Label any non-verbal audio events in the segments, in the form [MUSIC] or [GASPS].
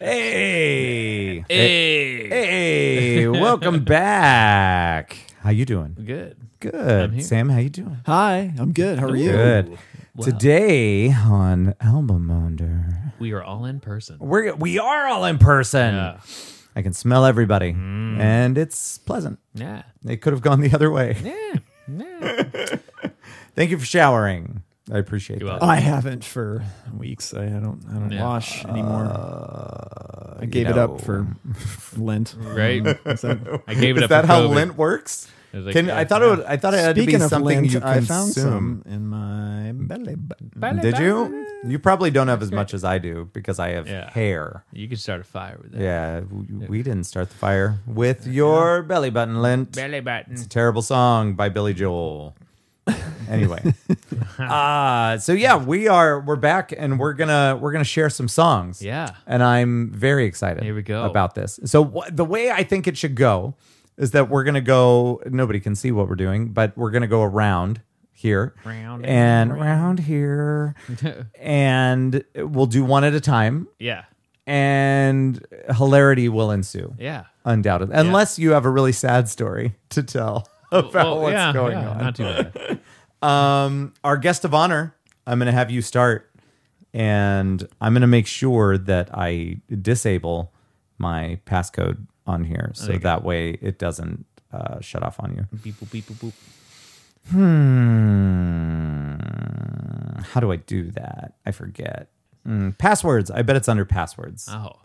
Hey. Hey. Hey, [LAUGHS] welcome back. How you doing? Good. Good. here. Sam, how you doing? Hi, I'm good. How are you? Good. Today on Album Under, We are all in person. we're we are all in person. Yeah. I can smell everybody, mm. and it's pleasant. Yeah. It could have gone the other way. Yeah. [LAUGHS] Yeah. Thank you for showering. I appreciate You're that. welcome. I haven't for weeks. I, I don't. I don't Yeah. wash anymore. Uh, I gave it know. up for [LAUGHS] Lent. Right. [LAUGHS] Is that- I gave it Is up. Is that for how COVID. Lint works? I was like, Can yeah, I thought yeah. it would, I thought it had to Speaking be of something Lent, you I consume. found some in my belly button. Did you? You probably don't have as much as I do because I have Yeah. hair. You could start a fire with that. Yeah, we, we didn't start the fire with your belly button lint. Belly button. It's a terrible song by Billy Joel. [LAUGHS] Anyway, [LAUGHS] uh, so yeah, we are we're back and we're gonna we're gonna share some songs. Yeah. and I'm very excited. Here we go. about this. So wh- the way I think it should go is that we're gonna go. Nobody can see what we're doing, but we're gonna go around here Round and and around here, [LAUGHS] and we'll do one at a time, Yeah. and hilarity will ensue, Yeah. undoubtedly, unless you have a really sad story to tell [LAUGHS] about Well, what's yeah, going yeah, on. Not too bad. [LAUGHS] Um, our guest of honor, I'm going to have you start, and I'm going to make sure that I disable my passcode on here, so go. that way it doesn't uh, shut off on you. beep boop beep boop boop. Hmm. How do I do that? I forget. Hmm, passwords. I bet it's under passwords Oh.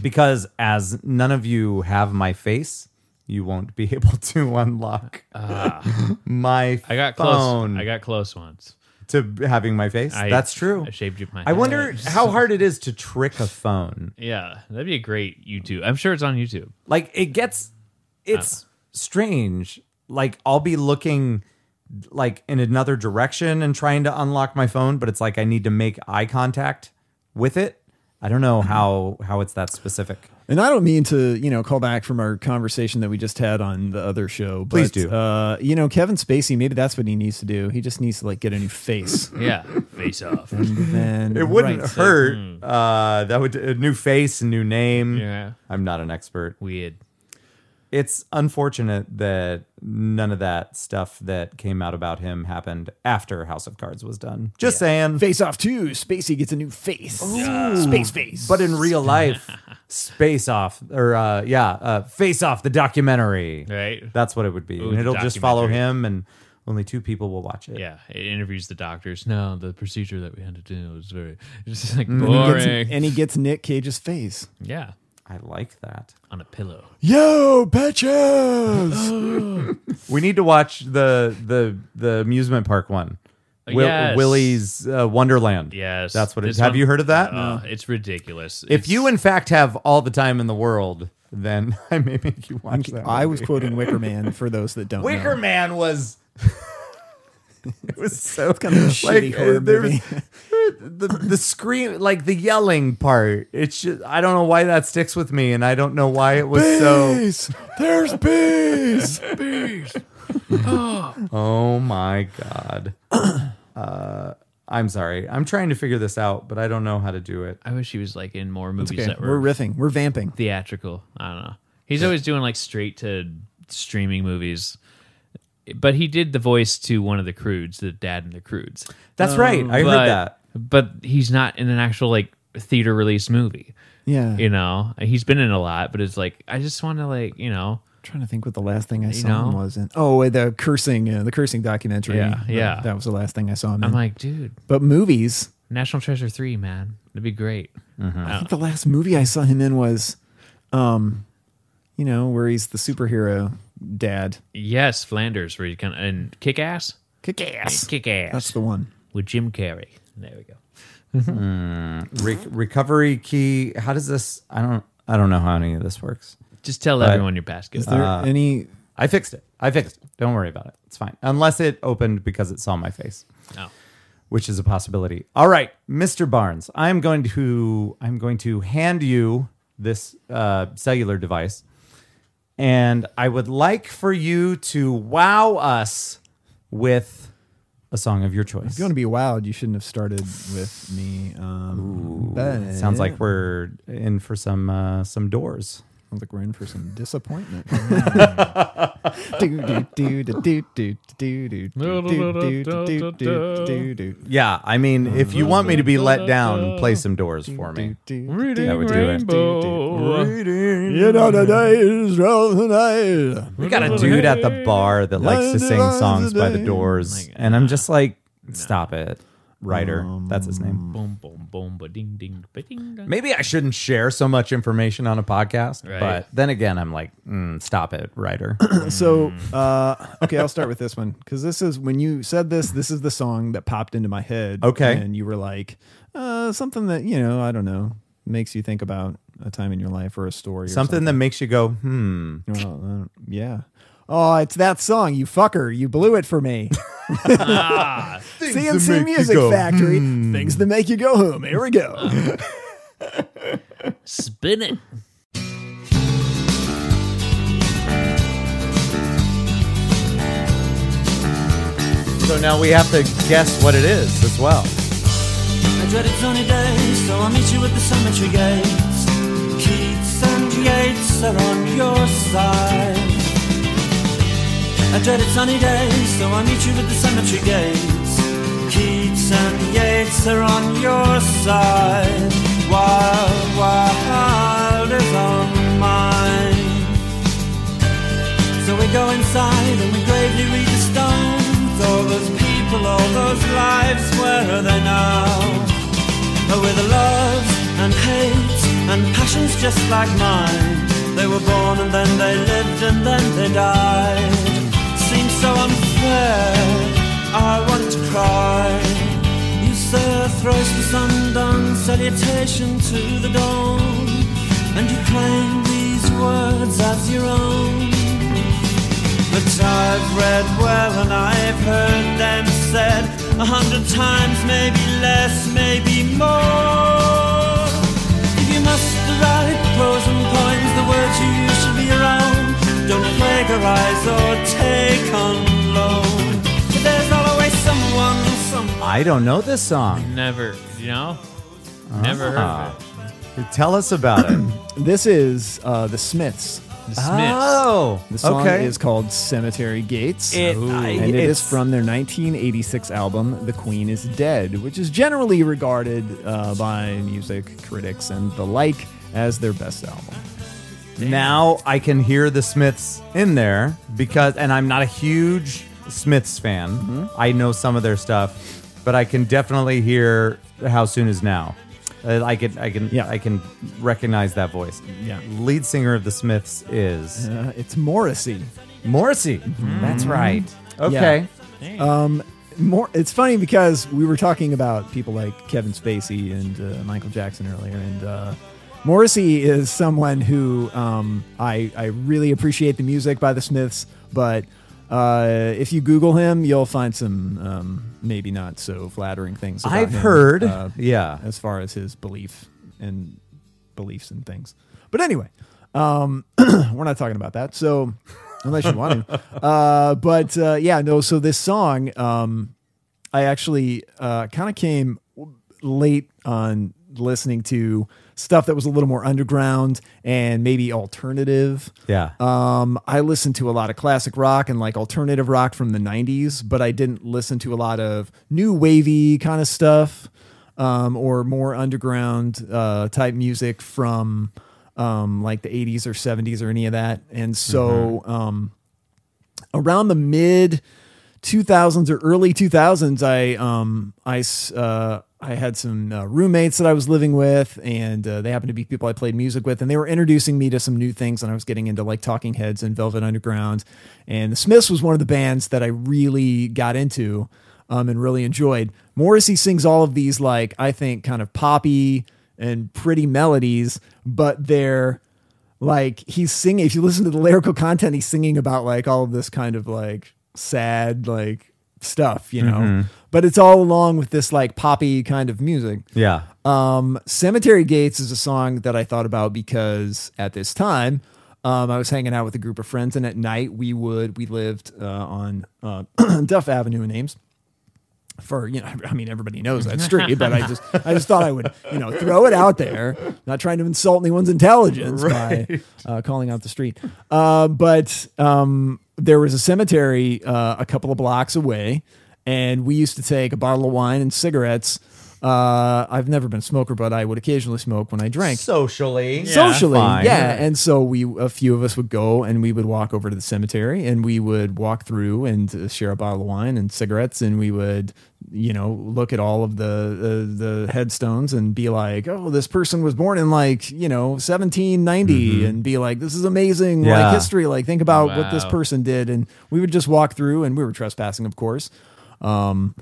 because as none of you have my face, you won't be [LAUGHS] able to unlock ah. my I got phone close. I got close once. to having my face. I, That's true. I shaved you my. I wonder how hard it is to trick a phone. Yeah, that'd be a great YouTube. I'm sure it's on YouTube. Like it gets it's uh. strange. Like I'll be looking like in another direction and trying to unlock my phone, but it's like I need to make eye contact with it. I don't know mm-hmm. how how it's that specific. And I don't mean to, you know, call back from our conversation that we just had on the other show. But, Please do. Uh, you know, Kevin Spacey, maybe that's what he needs to do. He just needs to like get a new face. [LAUGHS] Yeah, face off. and then It wouldn't right. hurt. Uh that would a new face, a new name. Yeah, I'm not an expert. weird. it's unfortunate that none of that stuff that came out about him happened after House of Cards was done. Just saying. Face Off too. Spacey gets a new face. Space face. But in real life, [LAUGHS] Space Off, or uh, yeah, uh, Face Off, the documentary. Right. That's what it would be. Ooh, and the it'll just follow documentary. him, and only two people will watch it. Yeah, it interviews the doctors. No, the procedure that we had to do was very [LAUGHS] it's just like and he, boring. gets, and he gets Nick Cage's face. yeah, I like that. on a pillow. Yo, bitches! [GASPS] [LAUGHS] We need to watch the the the amusement park one. Will, Yes. Willie's uh, Wonderland. Yes, That's what it is. Have one- you heard of that? Uh, It's ridiculous. If It's- you, in fact, have all the time in the world, then [LAUGHS] I may make you watch that. I was quoting Wicker Man for those that don't Wicker know. Man was. [LAUGHS] it was so kind of a shitty uh, horror there movie. [LAUGHS] the the scream, like the yelling part. It's just I don't know why that sticks with me, and I don't know why it was so. There's bees! There's bees! Oh my god. [CLEARS THROAT] Uh, I'm sorry. I'm trying to figure this out, but I don't know how to do it. I wish he was like in more movies Okay, that we're were riffing. We're vamping. theatrical. I don't know. He's always doing like straight to streaming movies. But he did the voice to one of the Croods, the dad in the Croods. That's right. I but, heard that. But he's not in an actual like theater release movie. Yeah. You know, he's been in a lot, but it's like I just want to like you know, trying to think what the last thing I saw know? him was in. Oh, the cursing, uh, the cursing documentary. Yeah, yeah. That was the last thing I saw him I'm in. like, dude, but movies. National Treasure three, man, that'd be great. I think the last movie I saw him in was, um, you know, where he's the superhero dad. Yes, Flanders, where you kind of and kick ass, Kick ass. kick ass. That's the one. with Jim Carrey. There we go. Re- recovery key. How does this? I don't. I don't know how any of this works. Just tell But- everyone your passcode. Is there Uh, any? I fixed it. I fixed it. Don't worry about it. It's fine. Unless it opened because it saw my face, oh. which is a possibility. All right, Mr. Barnes, I'm going to I'm going to hand you this uh, cellular device, and I would like for you to wow us with a song of your choice. If you want to be wild, you shouldn't have started with me. Um, but Sounds like we're in for some uh, some doors. Sounds like we're in for some disappointment. [LAUGHS] [LAUGHS] Yeah, I mean, if you want me to be let down, play some doors for me. Reading would do it. rainbow. You know the is roll the night. We got a dude at the bar that likes to sing songs by the Doors, and I'm just like, stop it writer. That's his name. Boom, boom, boom, ba ding, ding, ba ding, dong. Maybe I shouldn't share so much information on a podcast, Right. but then again, I'm like, mm, stop it, writer. [CLEARS THROAT] So, uh, okay, I'll start with this one because this is when you said this. This is the song that popped into my head. Okay. and you were like, uh, something that you know, I don't know, makes you think about a time in your life or a story. Or Something that makes you go, hmm. Well, uh, yeah. Oh, it's that song, you fucker. You blew it for me. [LAUGHS] [LAUGHS] [LAUGHS] Ah, C+C Music Factory. Things that make you go home. Here we go. [LAUGHS] spin it. So now we have to guess what it is as well. I dreaded sunny days, so I'll meet you at the cemetery gates. Keats and Yeats are on your side. I dreaded sunny days, so I'll meet you at the cemetery gates. Keats and Yeats are on your side. Wild, Wilde is on mine. So we go inside and we gravely read the stones. All those people, all those lives, where are they now? Oh, with the loves and hates and passions just like mine. They were born and then they lived and then they died. So unfair, I want to cry. You say a thrice undone salutation to the dawn, and you claim these words as your own. But I've read well and I've heard them said a hundred times, maybe less, maybe more. If you must write pros and cons, the words you use should be own. Don't plagiarize or take on loan. There's always someone, someone. I don't know this song. Never, you know? Never heard Ah. of it. Tell us about it. [CLEARS THROAT] this is uh, the Smiths. The Smiths. Oh, The song okay. is called Cemetery Gates. It- I- and it is it's- from their 1986 album, The Queen is Dead, which is generally regarded uh, by music critics and the like as their best album. Now I can hear the Smiths in there because, and I'm not a huge Smiths fan. Mm-hmm. I know some of their stuff, but I can definitely hear "How Soon Is Now." Uh, I can, I can, Yeah. I can recognize that voice. Yeah. Lead singer of the Smiths is Uh, it's Morrissey. Morrissey. That's right. Okay. Um, more, it's funny because we were talking about people like Kevin Spacey and uh, Michael Jackson earlier, and uh, Morrissey is someone who um, I I really appreciate the music by the Smiths, but uh, if you Google him, you'll find some um, maybe not so flattering things. About I've him, heard. uh, yeah. as far as his belief and beliefs and things. But anyway, um, [CLEARS THROAT] we're not talking about that. So unless you want to, [LAUGHS] uh, but uh, yeah, no. So this song, um, I actually uh, kind of came late on listening to stuff that was a little more underground and maybe alternative. Yeah. Um, I listened to a lot of classic rock and like alternative rock from the 90s, but I didn't listen to a lot of new wavy kind of stuff um, or more underground uh, type music from um, like the 80s or 70s or any of that. And so um, around the mid 2000s or early 2000s, I um I uh I had some uh, roommates that I was living with, and uh, they happened to be people I played music with, and they were introducing me to some new things, and I was getting into like Talking Heads and Velvet Underground, and the Smiths was one of the bands that I really got into um, and really enjoyed. Morrissey sings all of these like I think kind of poppy and pretty melodies, but they're like he's singing if you listen to the lyrical content he's singing about like all of this kind of like sad like stuff you know but it's all along with this like poppy kind of music. Yeah. um cemetery gates is a song that i thought about because at this time um, I was hanging out with a group of friends, and at night we would we lived uh, on uh, [CLEARS THROAT] Duff Avenue in Ames, for you know I mean everybody knows that street but I just I just thought I would you know throw it out there not trying to insult anyone's intelligence by uh, calling out the street. Uh, but um, there was a cemetery uh, a couple of blocks away and we used to take a bottle of wine and cigarettes uh, I've never been a smoker but I would occasionally smoke when I drank Socially. socially Fine. yeah and so we a few of us would go and we would walk over to the cemetery and we would walk through and uh, share a bottle of wine and cigarettes and we would you know look at all of the uh, the headstones and be like oh this person was born in like you know 1790 and be like this is amazing Yeah. like history like think about what this Wow. person did and we would just walk through and we were trespassing of course um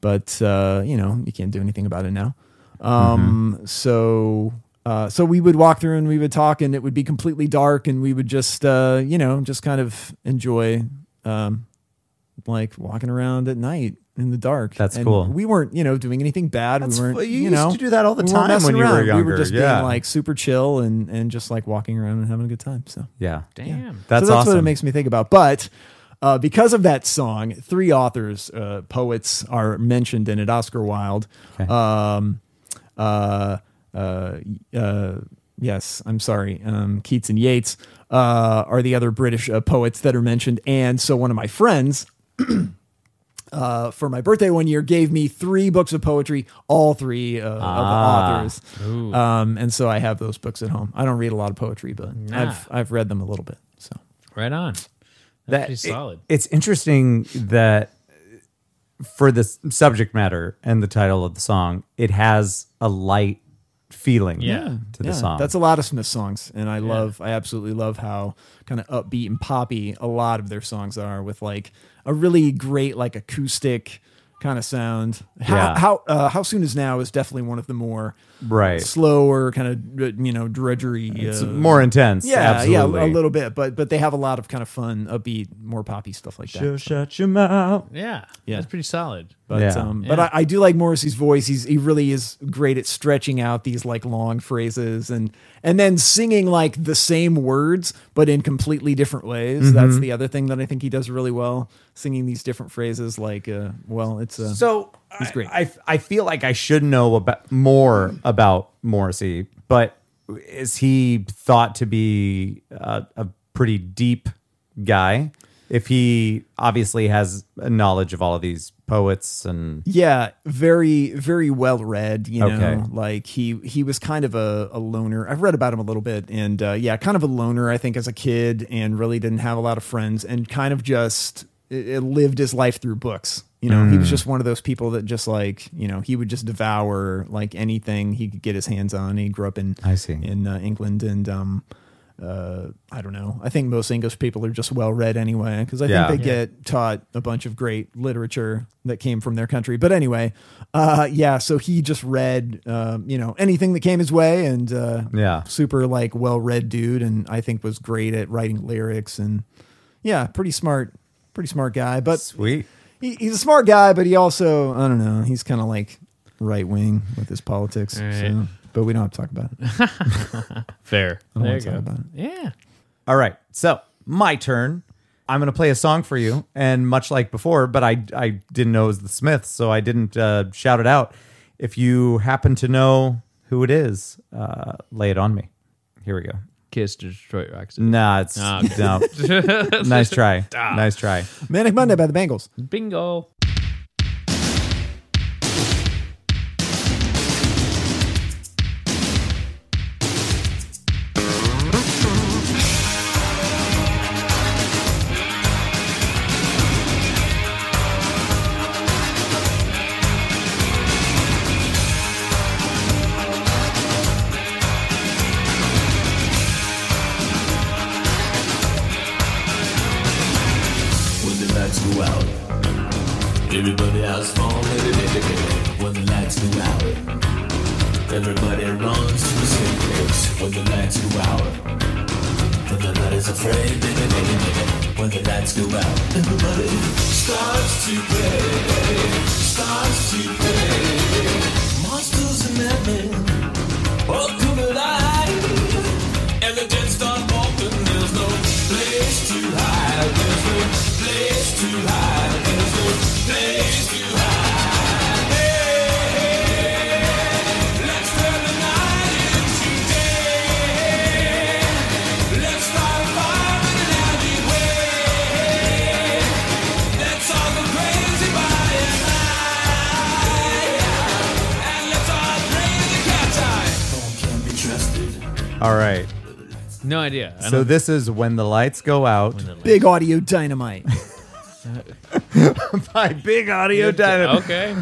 but uh, you know you can't do anything about it now. Um, So uh, so we would walk through and we would talk, and it would be completely dark, and we would just uh, you know just kind of enjoy um, like walking around at night in the dark. That's And cool. We weren't you know doing anything bad. That's we weren't fu- you you, used know to do that all the we weren't time when you were around. We were just yeah. being like super chill and and just like walking around and having a good time. So Yeah. Damn. That's so that's awesome. what it makes me think about. But uh, because of that song, three authors, uh, poets are mentioned in it. Oscar Wilde, Okay. um, uh, uh, uh, yes, I'm sorry, um, Keats and Yeats uh, are the other British uh, poets that are mentioned. And so one of my friends. [CLEARS THROAT] Uh, for my birthday one year, gave me three books of poetry, all three uh, of the Ah. authors, um, and so I have those books at home. I don't read a lot of poetry, but Nah. I've I've read them a little bit. So Right on. That's that pretty it- solid. it's interesting that for the subject matter and the title of the song, it has a light feeling Yeah. to the song. That's a lot of Smith songs, and I love, I absolutely love how kind of upbeat and poppy a lot of their songs are, with like a really great like acoustic kind of sound. How Yeah. how uh, how soon is now is definitely one of the more right. slower kind of you know drudgery. It's uh, more intense. yeah, absolutely. yeah, a little bit, but but they have a lot of kind of fun, upbeat, more poppy stuff like that. Sure, shut your mouth. Yeah. Yeah. That's pretty solid. But Yeah. um, but Yeah. I, I do like Morrissey's voice. He's he really is great at stretching out these like long phrases and and then singing like the same words but in completely different ways. Mm-hmm. That's the other thing that I think he does really well, singing these different phrases. Like, uh, well, it's uh, So He's I- great. I, I feel like I should know about more about Morrissey, but is he thought to be a, a pretty deep guy? If he obviously has a knowledge of all of these poets and Yeah, very very well read. You know, Okay. like he he was kind of a, a loner. I've read about him a little bit, and uh, yeah, kind of a loner. I think as a kid, and really didn't have a lot of friends, and kind of just it, it lived his life through books. You know, Mm. he was just one of those people that just like you know he would just devour like anything he could get his hands on. He grew up in I see. in uh, England, and um, uh, I don't know. I think most English people are just well read anyway, because I Yeah. think they get taught a bunch of great literature that came from their country. But anyway, uh, yeah. So he just read, um, you know, anything that came his way, and uh, Yeah. super like well read dude, and I think was great at writing lyrics, and yeah, pretty smart, pretty smart guy. But sweet. he, he's a smart guy, but he also, I don't know, he's kind of like right wing with his politics. All right. So, but we don't have to talk about it. [LAUGHS] Fair. I don't There want you to talk go. about it. Yeah. All right. So my turn. I'm going to play a song for you. And much like before, but I, I didn't know it was the Smiths, so I didn't uh, shout it out. If you happen to know who it is, uh, lay it on me. Here we go. Kiss to Detroit Rock City. Nah, it's Ah, no. [LAUGHS] nice try. Nice try. [LAUGHS] Manic Monday by the Bangles. Bingo. So this is when the lights go out Big audio dynamite. [LAUGHS] by Big Audio Dynamite. Okay.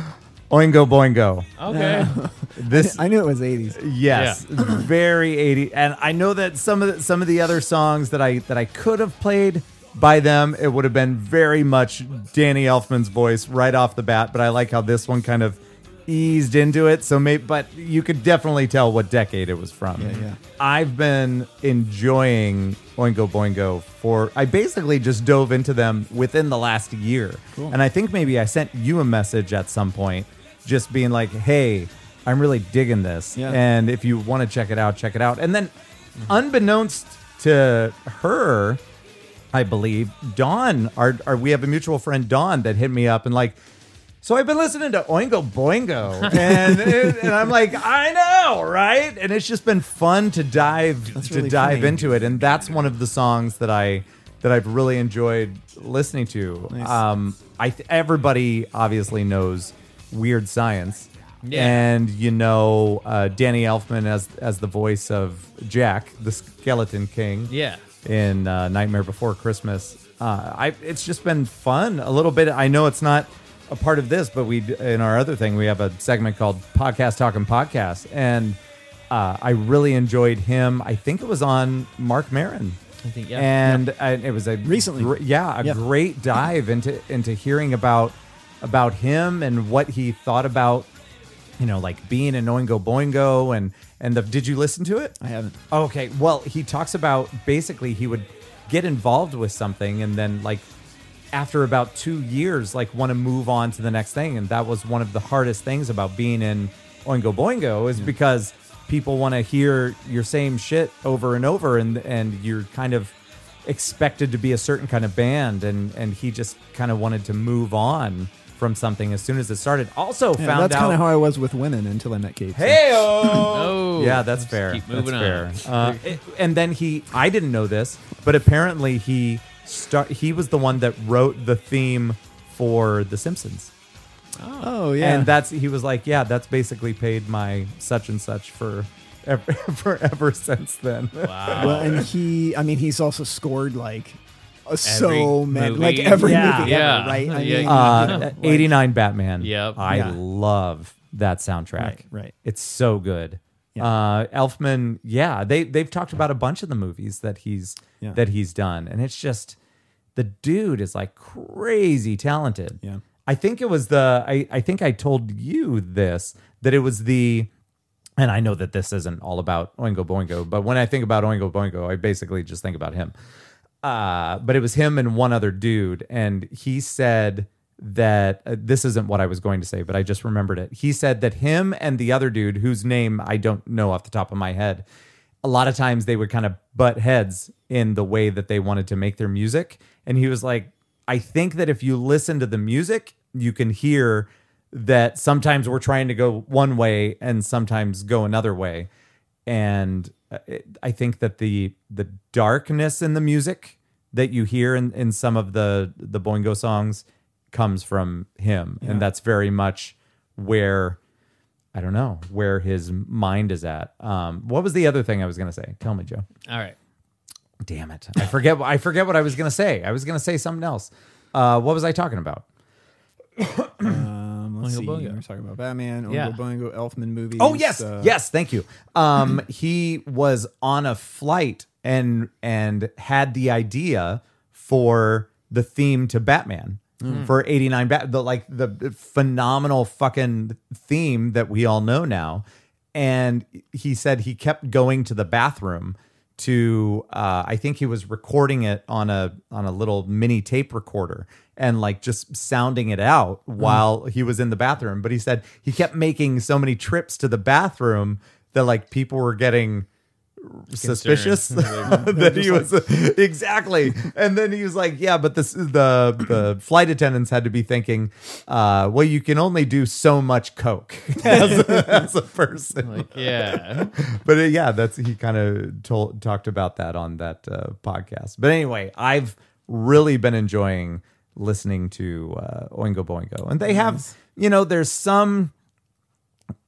Oingo Boingo. Okay. Uh, this I knew it was 80s. Yes, [LAUGHS] very 80. And I know that some of the, some of the other songs that I that I could have played by them, it would have been very much Danny Elfman's voice right off the bat. But I like how this one kind of eased into it. So maybe, but you could definitely tell what decade it was from. Yeah, yeah. I've been enjoying Oingo Boingo for. I basically just dove into them within the last year, and I think maybe I sent you a message at some point, just being like, "Hey, I'm really digging this, Yeah. and if you want to check it out, check it out." And then, mm-hmm. unbeknownst to her, I believe Dawn, our, our we have a mutual friend Dawn that hit me up and like. So I've been listening to Oingo Boingo, and, [LAUGHS] and I'm like, I know, right? And it's just been fun to dive to really dive funny. into it, and that's one of the songs that I that I've really enjoyed listening to. Nice. Um, I th- everybody obviously knows Weird Science, Yeah. and you know uh, Danny Elfman as as the voice of Jack, the Skeleton King yeah. in uh, Nightmare Before Christmas. Uh, I it's just been fun a little bit. I know it's not a part of this, but we in our other thing we have a segment called Podcast Talking Podcast, and uh, I really enjoyed him. I think it was on Marc Maron. I think yeah. and uh, it was a Recently. gr- yeah, a Yeah. great dive into into hearing about about him and what he thought about you know like being an Oingo Boingo and and the. Did you listen to it? I haven't. Okay, well, he talks about basically he would get involved with something and then like after about 2 years like want to move on to the next thing and that was one of the hardest things about being in Oingo Boingo is because people want to hear your same shit over and over and and you're kind of expected to be a certain kind of band and and he just kind of wanted to move on from something as soon as it started. Also Yeah, found that's out kind of how I was with women until I met Kate. so- Hey, [LAUGHS] Oh. [LAUGHS] yeah, that's fair. keep that's moving fair. on. Uh, it- and then he, I didn't know this, but apparently he start. He was the one that wrote the theme for The Simpsons, Oh, yeah. and that's he was like, yeah, that's basically paid my such and such for [LAUGHS] ever, forever since then. Wow. well, and he, I mean, he's also scored like uh, so many, movie. like every Yeah. movie Yeah. ever, right? I Yeah. mean, Uh, you know, like- 89 Batman. Yep. I Yeah. love that soundtrack. Right, right. It's so good. Yeah. Uh, Elfman, yeah, they they've talked about a bunch of the movies that he's Yeah. that he's done, and it's just the dude is like crazy talented. Yeah. I think it was the I, I think I told you this that it was the and I know that this isn't all about Oingo Boingo, but when I think about Oingo Boingo, I basically just think about him. Uh, but it was him and one other dude, and he said that uh, this isn't what I was going to say, but I just remembered it. He said that him and the other dude, whose name I don't know off the top of my head, a lot of times they would kind of butt heads in the way that they wanted to make their music. And he was like, I think that if you listen to the music, you can hear that sometimes we're trying to go one way and sometimes go another way. And uh, I think that the the darkness in the music that you hear in, in some of the the Boingo songs comes from him, and that's very much where I don't know where his mind is at. Um, what was the other thing I was going to say? Tell me, Joe. All right. Damn it, I forget. I forget what I was going to say. I was going to say something else. Uh, what was I talking about? Um, let's Oingo see. Boingo. We're talking about Batman, Oingo Yeah. Boingo, Elfman movies. Oh yes, uh, yes. Thank you. Um, he was on a flight and and had the idea for the theme to Batman for eighty nine. Bat the like the phenomenal fucking theme that we all know now. And he said he kept going to the bathroom to uh, I think he was recording it on a on a little mini tape recorder and like just sounding it out while he was in the bathroom. But he said he kept making so many trips to the bathroom that like people were getting suspicious? [LAUGHS] That he was [LAUGHS] exactly. And then he was like yeah but this the the flight attendants had to be thinking uh well you can only do so much coke [LAUGHS] as, a, as a person. Like, yeah. but uh, yeah, that's he kind of told talked about that on that uh, podcast. But anyway, I've really been enjoying listening to uh, Oingo Boingo, and they have you know there's some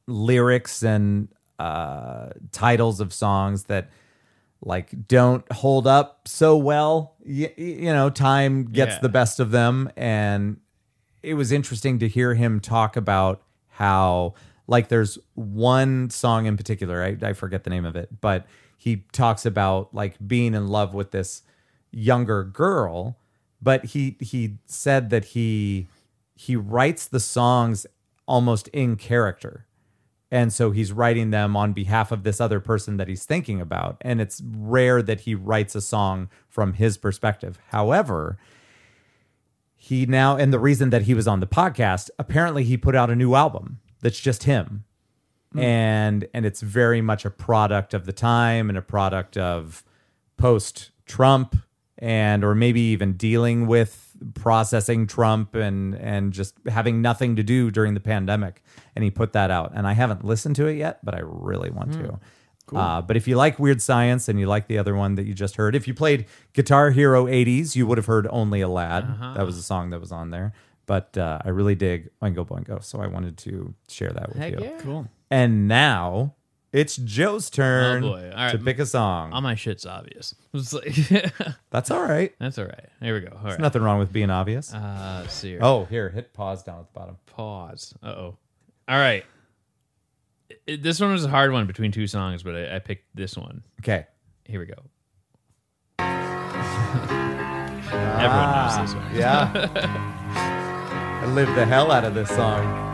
lyrics and uh, titles of songs that like don't hold up so well. You, you know, time gets Yeah. the best of them and it was interesting to hear him talk about how like there's one song in particular I, I forget the name of it but he talks about like being in love with this younger girl but he he said that he he writes the songs almost in character and so he's writing them on behalf of this other person that he's thinking about. And it's rare that he writes a song from his perspective. However he now and the reason that he was on the podcast apparently he put out a new album that's just him. Hmm. And and it's very much a product of the time and a product of post trump and or maybe even dealing with processing trump and and just having nothing to do during the pandemic and he put that out and i haven't listened to it yet but i really want to uh, but if you like Weird Science and you like the other one that you just heard, if you played Guitar Hero 80s, you would have heard Only a Lad. That was a song that was on there. But uh, I really dig Oingo Boingo, so I wanted to share that with Heck you. yeah. Cool. And now it's Joe's turn Oh, boy. All to pick a song. All my shit's obvious. [LAUGHS] It's like- [LAUGHS] That's all right. That's all right. Here we go. All right. Nothing wrong with being obvious. Uh, let's see here. oh, here, hit pause down at the bottom. Pause. Uh oh. All right. This one was a hard one between two songs, but I, I picked this one. Okay. Here we go. [LAUGHS] Everyone knows this one. Yeah. I lived the hell out of this song.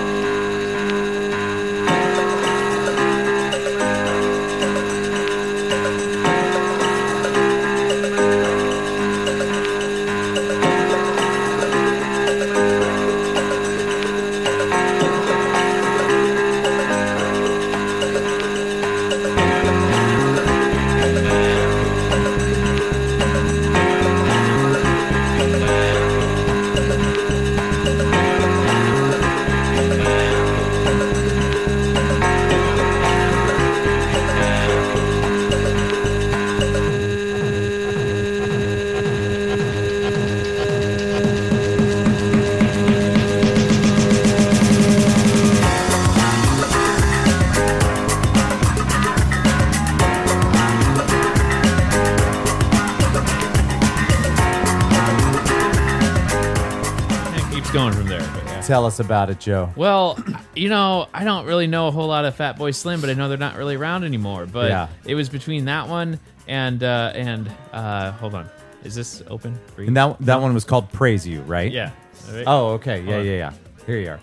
Tell us about it, Joe. Well, you know, I don't really know a whole lot of Fatboy Slim, but I know they're not really around anymore. But Yeah. it was between that one and uh and uh hold on. Is this open for you? And that that one was called Praise You, right? yeah. Right. Oh, okay. Yeah, yeah, yeah. Here you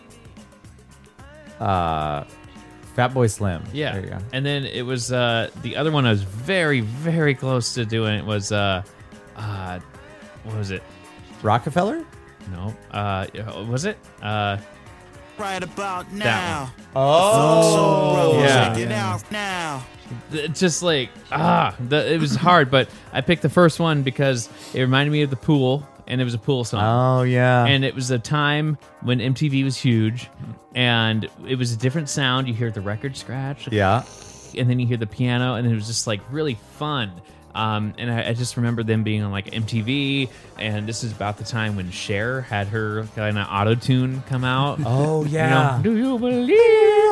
are. Uh, Fatboy Slim. Yeah. There you go. And then it was uh the other one I was very, very close to doing It was uh uh what was it? Rockafeller. No. Uh was it? Uh Right about That now. Oh, so bro, yeah. check it out now. just like ah the, it was hard, but I picked the first one because it reminded me of the pool and it was a pool song. Oh yeah. and it was a time when MTV was huge, and it was a different sound. You hear the record scratch, yeah. and then you hear the piano, and it was just like really fun. Um, and I, I just remember them being on like MTV, and this is about the time when Cher had her kind of auto tune come out. [LAUGHS] Oh You yeah. know, do you believe?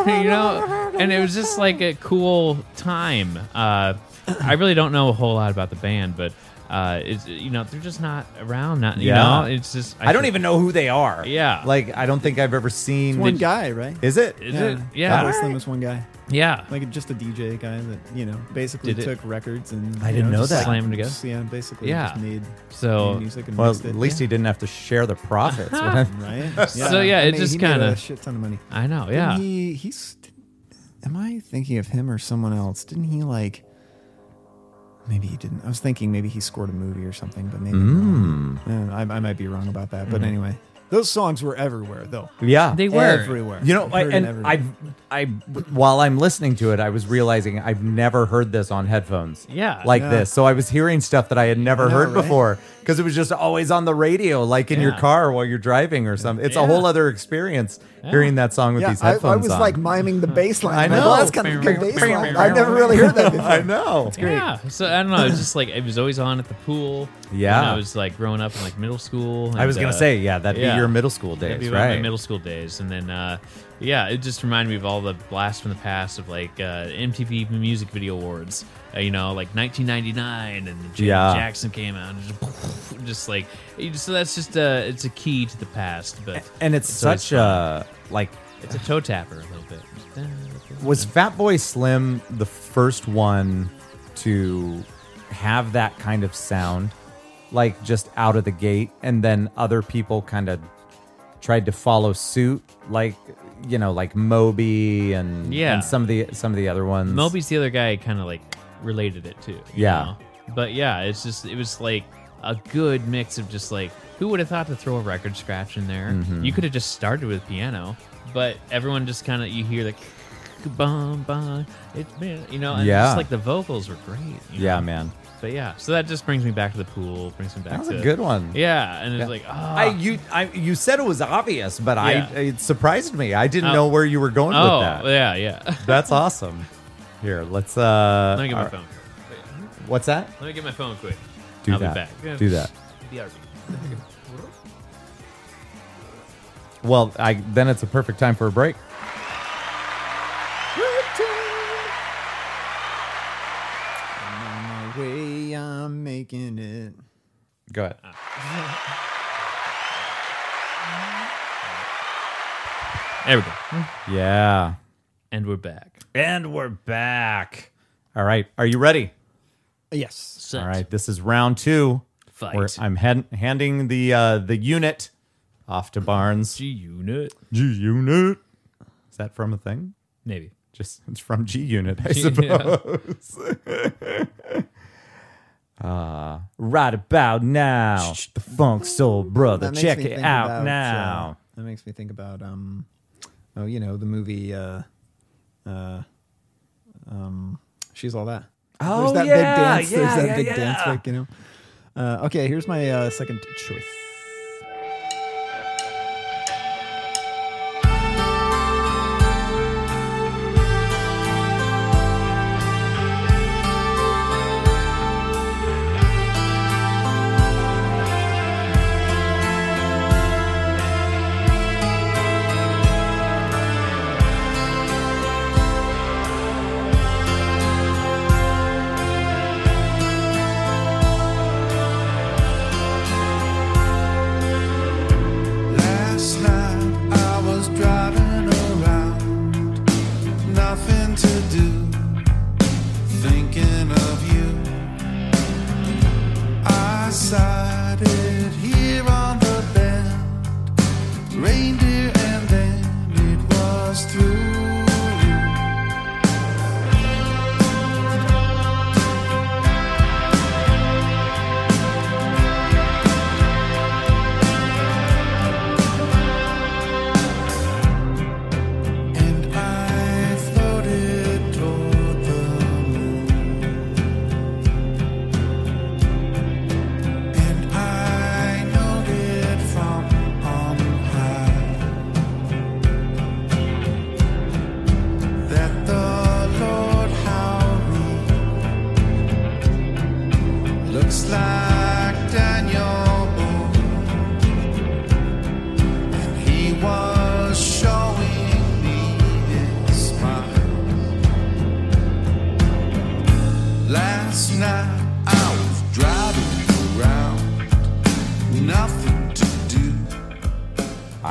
You know, and it was just like a cool time. Uh, I really don't know a whole lot about the band, but uh, it's you know they're just not around. Not you Yeah. know, it's just I don't should- even know who they are. Yeah. Like I don't think I've ever seen One guy, right? Is it? Is it? Fat Yeah, Boy Slim was one guy, yeah. like just a DJ guy that you know basically Did it- took records and I you didn't know just that. like, Slam 'em together? just, Yeah, basically Yeah. just made, So- made music and Well, mixed it. at least he didn't have to share the profits. [LAUGHS] What- right. [LAUGHS] So, yeah, I it mean, just he made kinda- a shit ton of money. I know. Didn't Yeah. he he's. Am I thinking of him or someone else? Didn't he like? Maybe he didn't. I was thinking maybe he scored a movie or something, but maybe Mm. Yeah, I, I might be wrong about that. But anyway, those songs were everywhere though. yeah. They were. everywhere. you know, I, Heard it and everywhere. I, I, while I'm listening to it, I was realizing I've never heard this on headphones. Yeah. like Yeah. this. So I was hearing stuff that I had never I know, heard right? before. Because it was just always on the radio, like in your car while you're driving or something. It's a whole other experience hearing that song with Yeah, these I, headphones I was on. like miming the bass line. [LAUGHS] I know. well, that's kind of a good bass line. I've never really heard that [LAUGHS] before. I know. It's great. Yeah. So I don't know. It's just like it was always on at the pool. Yeah. When I was like growing up in like middle school. I was gonna uh, say, yeah, that'd yeah. be your middle school That'd days, be right? my middle school days, and then uh, yeah, it just reminded me of all the blasts from the past of like uh, MTV Music Video Awards. Uh, you know, like 1999, and Janet Yeah. Jackson came out, and just, [LAUGHS] just like so that's just uh, it's a key to the past, but and it's, It's such a like. it's a toe tapper a little bit. Was Fatboy Slim the first one to have that kind of sound, like just out of the gate, and then other people kind of tried to follow suit, like you know, like Moby and Yeah. and some of the some of the other ones. Moby's the other guy kind of like related it to. you Yeah. know? But yeah, it's just it was like a good mix of just like who would have thought to throw a record scratch in there? Mm-hmm. You could have just started with piano, but everyone just kind of you hear like bum bum it's been you know and Yeah. just like the vocals were great. you yeah, know? man, But yeah, so that just brings me back to the pool, brings me back that was to a good one. Yeah, and it's Yeah. like ah. I you I you said it was obvious, but Yeah. I it surprised me. I didn't Oh. know where you were going oh with that. yeah yeah. [LAUGHS] That's awesome. Here, let's uh Let me get my our- phone. What's that? Let me get my phone quick. Do I'll that. be back. Yeah. Do that. BRB. Well, I then it's a perfect time for a break. On my way, I'm making it. Go ahead. There we go. Yeah. And we're back. And we're back. All right. Are you ready? Yes. Set. All right. This is round two. Fight. Where I'm hand, handing the uh, the unit off to Barnes. G unit. G unit. Is that from a thing? Maybe. Just it's from G Unit, I G- suppose. [LAUGHS] uh, right about now, the Funk Soul Brother. Check it out about, now. uh, that makes me think about um, oh, you know the movie uh, uh, um, she's all that. Oh, There's that yeah, big dance. yeah, There's that yeah, big yeah. dance, like, you know. Uh, okay, here's my uh, second choice.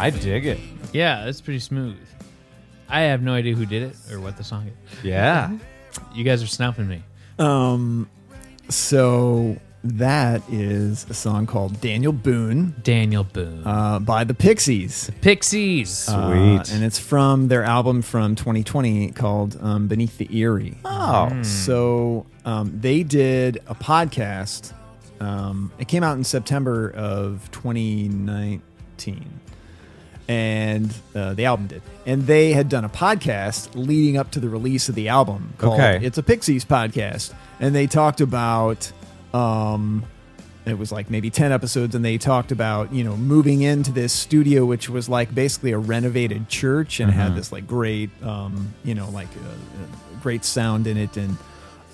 I dig it. Yeah, that's pretty smooth. I have no idea who did it or what the song is. Yeah. You guys are snuffing me. Um, so that is a song called Daniel Boone Daniel Boone. uh, by the Pixies. Pixies. Uh, Sweet. and it's from their album from 2020 called um, Beneath the Eyrie. Oh. So um, they did a podcast. Um, it came out in September of 2019, and uh, the album did. And they had done a podcast leading up to the release of the album called Okay. "It's a Pixies Podcast," and they talked about um, it was like maybe 10 episodes and they talked about you know moving into this studio which was like basically a renovated church and had this like great um, you know like uh, uh, great sound in it and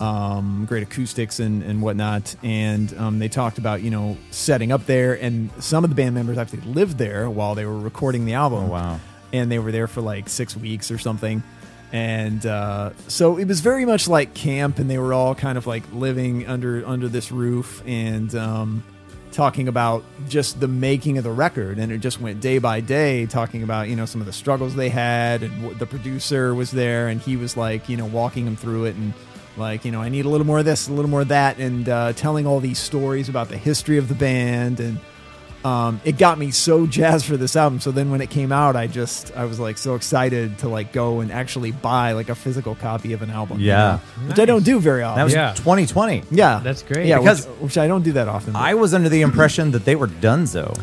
um, great acoustics and, and whatnot and um, they talked about you know setting up there and some of the band members actually lived there while they were recording the album Oh, wow. and they were there for like six weeks or something. And uh, so it was very much like camp, and they were all kind of like living under under this roof and um, talking about just the making of the record. And it just went day by day, talking about you know some of the struggles they had, and w- the producer was there, and he was like you know walking them through it and. Like you know, I need a little more of this, a little more of that, and uh, telling all these stories about the history of the band, and um, it got me so [LAUGHS] jazzed for this album. So then when it came out, I just I was like so excited to like go and actually buy like a physical copy of an album. you Yeah. know, which I don't do very often. That was Yeah. 2020. yeah, That's great. Yeah, Because- which, which I don't do that often. I was under the impression that they were done Dunzo.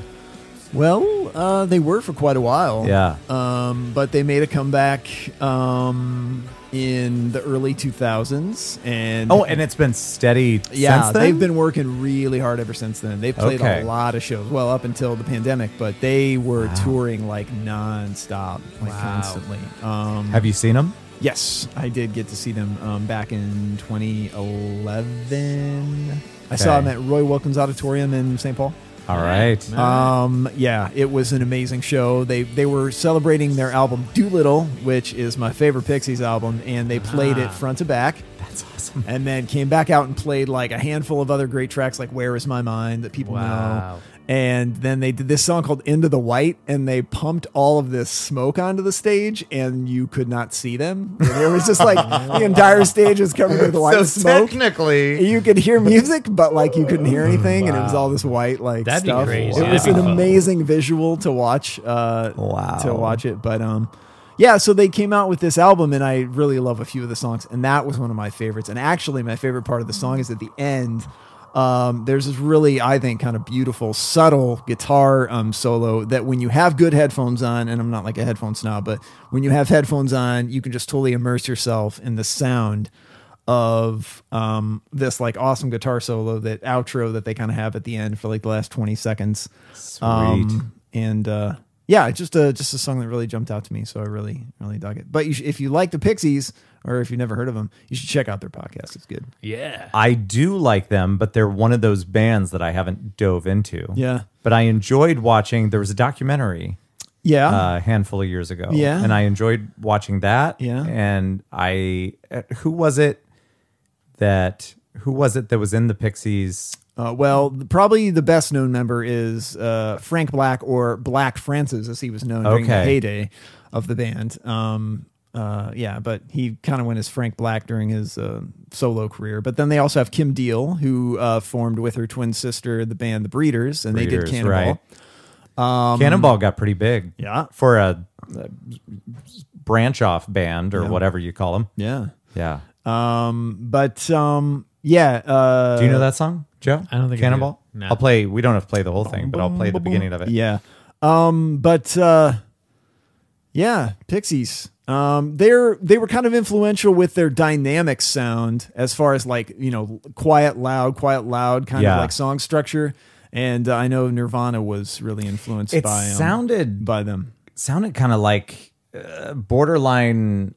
well, uh, they were for quite a while. Yeah. Um, but they made a comeback um, in the early 2000s, and Oh, and it's been steady Yeah, since then? they've been working really hard ever since then. They've played Okay. a lot of shows. Well, up until the pandemic, but they were touring like nonstop, like constantly. Um, Have you seen them? yes, I did get to see them um, back in 2011. I saw them at Roy Wilkins Auditorium in St. Paul. All right. Um, yeah, it was an amazing show. They they were celebrating their album Doolittle, which is my favorite Pixies album, and they played it front to back. That's awesome. and then came back out and played like a handful of other great tracks like Where Is My Mind that people Wow. know. And then they did this song called Into the White and they pumped all of this smoke onto the stage and you could not see them. And it was just like [LAUGHS] the entire stage was covered with white so smoke. technically, You could hear music, but like you couldn't hear anything, and it was all this white like That'd be stuff. crazy. It That'd was an fun. amazing visual to watch. Uh, Wow. to watch it, but um, yeah. So they came out with this album, and I really love a few of the songs, and that was one of my favorites. And actually, my favorite part of the song is at the end. Um, there's this really, I think, kind of beautiful, subtle guitar um, solo that when you have good headphones on, and I'm not like a headphone snob, but when you have headphones on, you can just totally immerse yourself in the sound of um, this like awesome guitar solo, that outro that they kind of have at the end for like the last 20 seconds. Um, and uh, yeah, just a just a song that really jumped out to me, so I really really dug it. But you sh- if you like the Pixies, or if you've never heard of them, you should check out their podcast. It's good. Yeah. I do like them, but they're one of those bands that I haven't dove into. Yeah. But I enjoyed watching. There was a documentary Yeah, uh, a handful of years ago. Yeah. And I enjoyed watching that. Yeah. And I, uh, who was it that, who was it that was in the Pixies? Uh, well, probably the best known member is uh, Frank Black or Black Francis, as he was known during the heyday of the band. Um, uh, yeah, but he kind of went as Frank Black during his uh, solo career. But then they also have Kim Deal, who uh, formed with her twin sister the band The Breeders, and they did Cannonball. right. Cannonball got pretty big. Um, Yeah. For a, a branch off band or Yeah. whatever you call them. Yeah. Yeah. Um, but um, yeah. Uh, Do you know that song, Joe? I don't think I. Cannonball. No. I'll play. We don't have to play the whole thing, but I'll play the beginning of it. Yeah. Um, but uh, yeah, Pixies. Um, they're they were kind of influential with their dynamic sound as far as like you know quiet loud, quiet loud kind Yeah. of like song structure. And uh, I know Nirvana was really influenced It by um, sounded by them. sounded kind of like uh, borderline.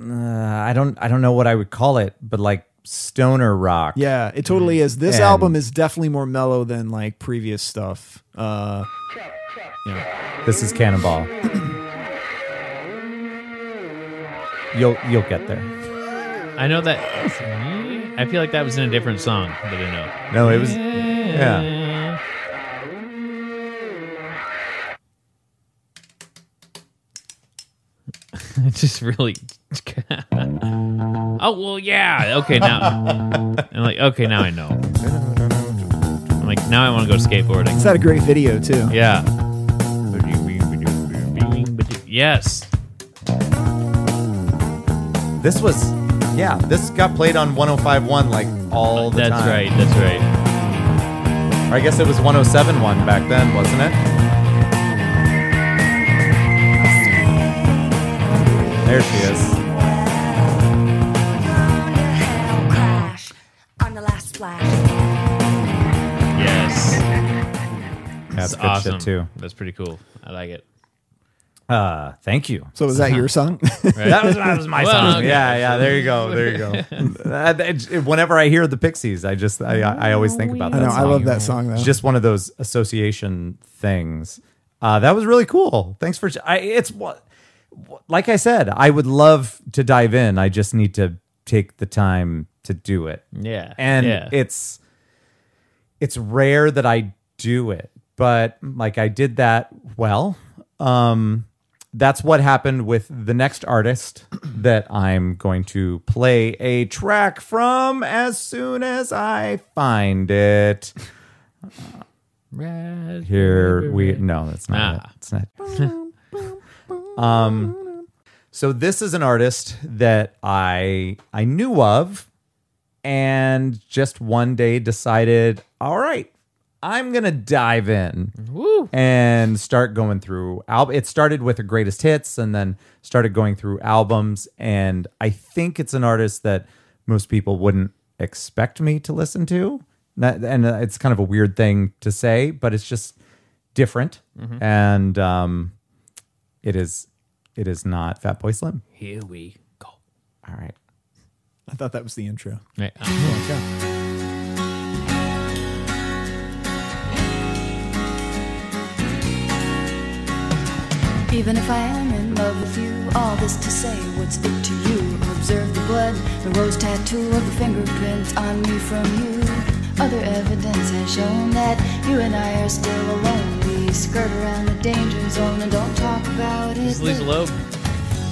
Uh, I don't. I don't know what I would call it, but like stoner rock. Yeah, it totally is. This And- album is definitely more mellow than like previous stuff. Uh, This is Cannonball. [CLEARS THROAT] you'll you'll get there. I know that. I feel like that was in a different song that I know. No, it was. Yeah. [LAUGHS] It's just really. [LAUGHS] oh well, yeah. Okay, now I'm like, okay, now I know. I'm like, now I want to go skateboarding. it's had a great video too. Yeah. Yes. This was. Yeah, this got played on 105.1 like all the That's time. That's right. That's right. Or I guess it was 107.1 back then, wasn't it? There she is. crash on the last splash. Yes. That's good awesome. shit too. That's pretty cool. I like it. Uh, thank you. So was that your [LAUGHS] song? That was, that was my Well, song. okay. Yeah, yeah. There you go. There you go. [LAUGHS] [LAUGHS] Uh, it- it- whenever I hear the Pixies, I just I, I I always think about I that. know. song. I love that song though. It's just one of those association things. Uh, that was really cool. Thanks for. I, it's what, like I said, I would love to dive in. I just need to take the time to do it. Yeah. and yeah. it's it's rare that I do it, but like I did that well. Um, that's what happened with the next artist [CLEARS THROAT] that I'm going to play a track from as soon as I find it. Red, Here we no, that's not Ah. it. It's not. [LAUGHS] um, so this is an artist that I I knew of, and just one day decided, all right, I'm gonna dive in Woo. and start going through. Al- it started with the greatest hits, and then started going through albums. And I think it's an artist that most people wouldn't expect me to listen to. And uh, it's kind of a weird thing to say, but it's just different. And um, it is it is not Fatboy Slim. Here we go. All right. I thought that was the intro. Yeah. Even if I am in love with you, all this to say what's it to you? Observe the blood, the rose tattoo of the fingerprints on me from you. Other evidence has shown that you and I are still alone. We skirt around the danger zone and don't talk about it. It's Lisa Loeb.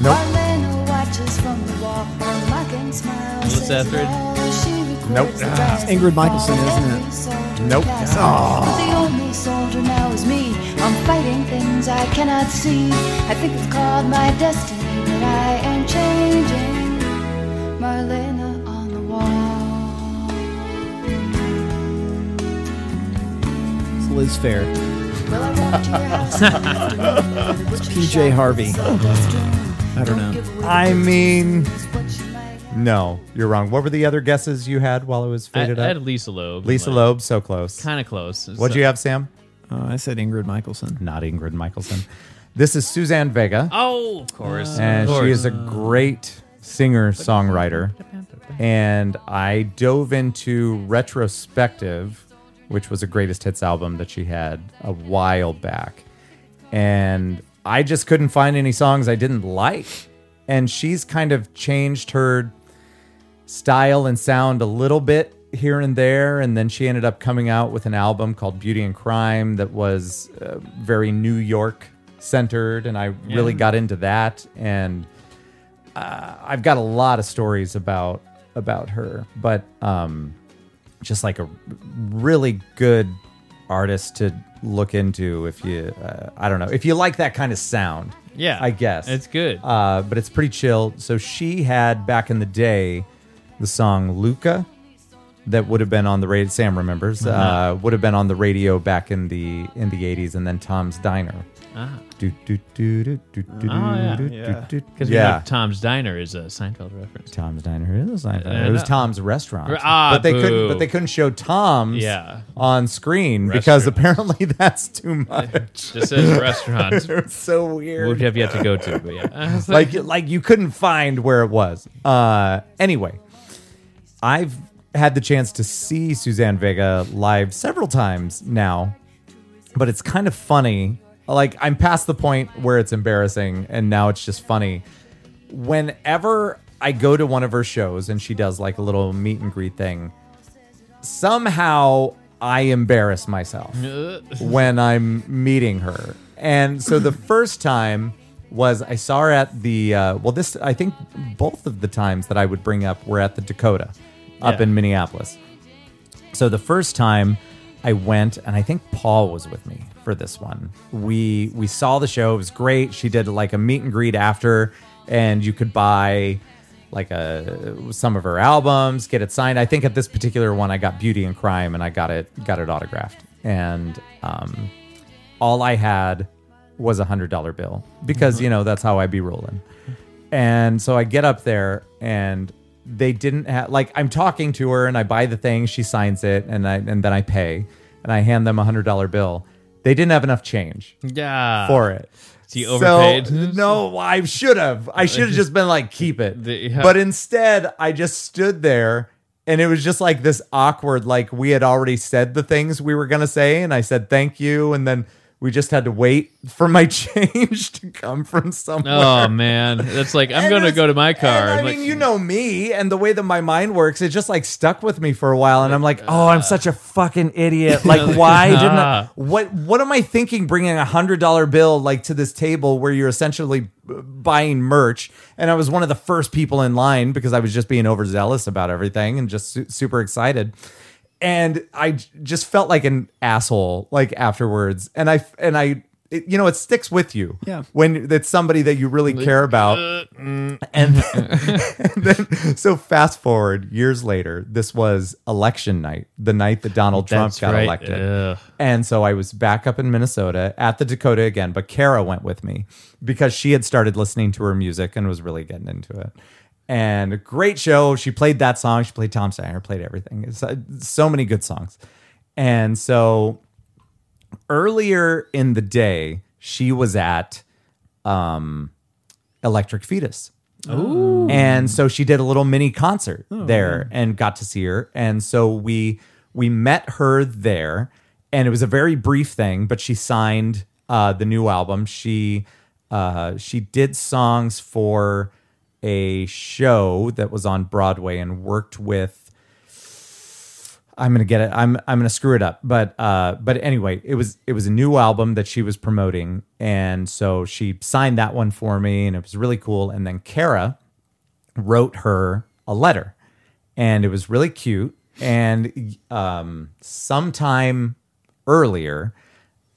Nope. Marlena watches from the wall, her mocking smile Melissa says Etheridge? All. She records Nope. the Ah, Ingrid and Michaelson, isn't it? soldier Nope. cast. But the only soldier now is me. I'm fighting things I cannot see. I think it's called my destiny that I am changing. Marlena on the wall. It's Liz Phair. Well, I walked to your house. [LAUGHS] PJ Harvey. I don't know. I mean, no, you're wrong. What were the other guesses you had while it was faded I, I faded had? Lisa Loeb. Lisa Loeb, so close. Kind of close. What'd you have, Sam? Uh, I said Ingrid Michaelson. Not Ingrid Michaelson. This is Suzanne Vega, Oh, of course. and of course. she is a great singer songwriter. And I dove into Retrospective, which was a greatest hits album that she had a while back. And I just couldn't find any songs I didn't like. And she's kind of changed her style and sound a little bit here and there. And then she ended up coming out with an album called Beauty and Crime that was uh, very New York centered. And I really got into that. And uh, I've got a lot of stories about about her, but um, just like a really good artist to look into if you uh, I don't know if you like that kind of sound. Yeah. I guess It's good. uh, but it's pretty chill. So she had back in the day the song Luka that would have been on the radio. Sam remembers uh, would have been on the radio back in the in the eighties, and then Tom's Diner. Ah. Do, do, do, do, do, do, Oh, yeah. do, Yeah. do, do. Because yeah. Tom's Diner is a Seinfeld reference. Tom's Diner is Seinfeld. I It was. Tom's restaurant, Ah, but they couldn't. But they couldn't show Tom's Yeah. on screen because Restaurant. apparently [LAUGHS] that's too much. Just says restaurant. [LAUGHS] it was so weird. Would have yet to go to, but yeah. [LAUGHS] like like you couldn't find where it was. Uh, anyway, I've had the chance to see Suzanne Vega live several times now, but it's kind of funny. Like I'm past the point where it's embarrassing, and now it's just funny. Whenever I go to one of her shows and she does like a little meet and greet thing, somehow I embarrass myself [LAUGHS] when I'm meeting her. And so the [LAUGHS] first time was I saw her at the uh, well, this I think both of the times that I would bring up were at the Dakota up Yeah. in Minneapolis. So the first time I went, and I think Paul was with me for this one. We we saw the show; it was great. She did like a meet and greet after, and you could buy like a some of her albums, get it signed. I think at this particular one, I got Beauty and Crime, and I got it got it autographed. And um, all I had was a hundred dollar bill because you know that's how I be rolling. And so I get up there and they didn't have like I'm talking to her and I buy the thing, she signs it, and I and then I pay and I hand them a hundred dollar bill. they didn't have enough change Yeah. for it. So you overpaid? So, no, I should have. I should have just been like, keep it. The- yeah. But instead, I just stood there and it was just like this awkward, like we had already said the things we were going to say. And I said, thank you. And then we just had to wait for my [LAUGHS] change to come from somewhere. Oh man, that's like I'm gonna go to my car. I I'm mean, like, you know me and the way that my mind works. It just like stuck with me for a while, and I'm like, oh, I'm such a fucking idiot. [LAUGHS] Like, why didn't I? What What am I thinking? Bringing a hundred dollar bill like to this table where you're essentially buying merch, and I was one of the first people in line because I was just being overzealous about everything and just su- super excited. And I j- just felt like an asshole like afterwards, and I and I. It, you know, it sticks with you. Yeah. When it's somebody that you really care about. Uh, mm. And, and [LAUGHS] [LAUGHS] then, so fast forward years later, this was election night, the night that Donald Trump That's got right. elected. Ugh. And so I was back up in Minnesota at the Dakota again, but Kara went with me because she had started listening to her music and was really getting into it. And a great show. She played that song. She played Tom's Diner, played everything. It's, uh, so many good songs. And so earlier in the day, she was at um, Electric Fetus. And so she did a little mini concert there and got to see her. And so we we met her there, and it was a very brief thing, but she signed uh, the new album. She uh, she did songs for a show that was on Broadway and worked with I'm gonna get it. I'm I'm gonna screw it up. But uh, but anyway, it was it was a new album that she was promoting, and so she signed that one for me, and it was really cool. And then Kara wrote her a letter, and it was really cute. And um, sometime earlier,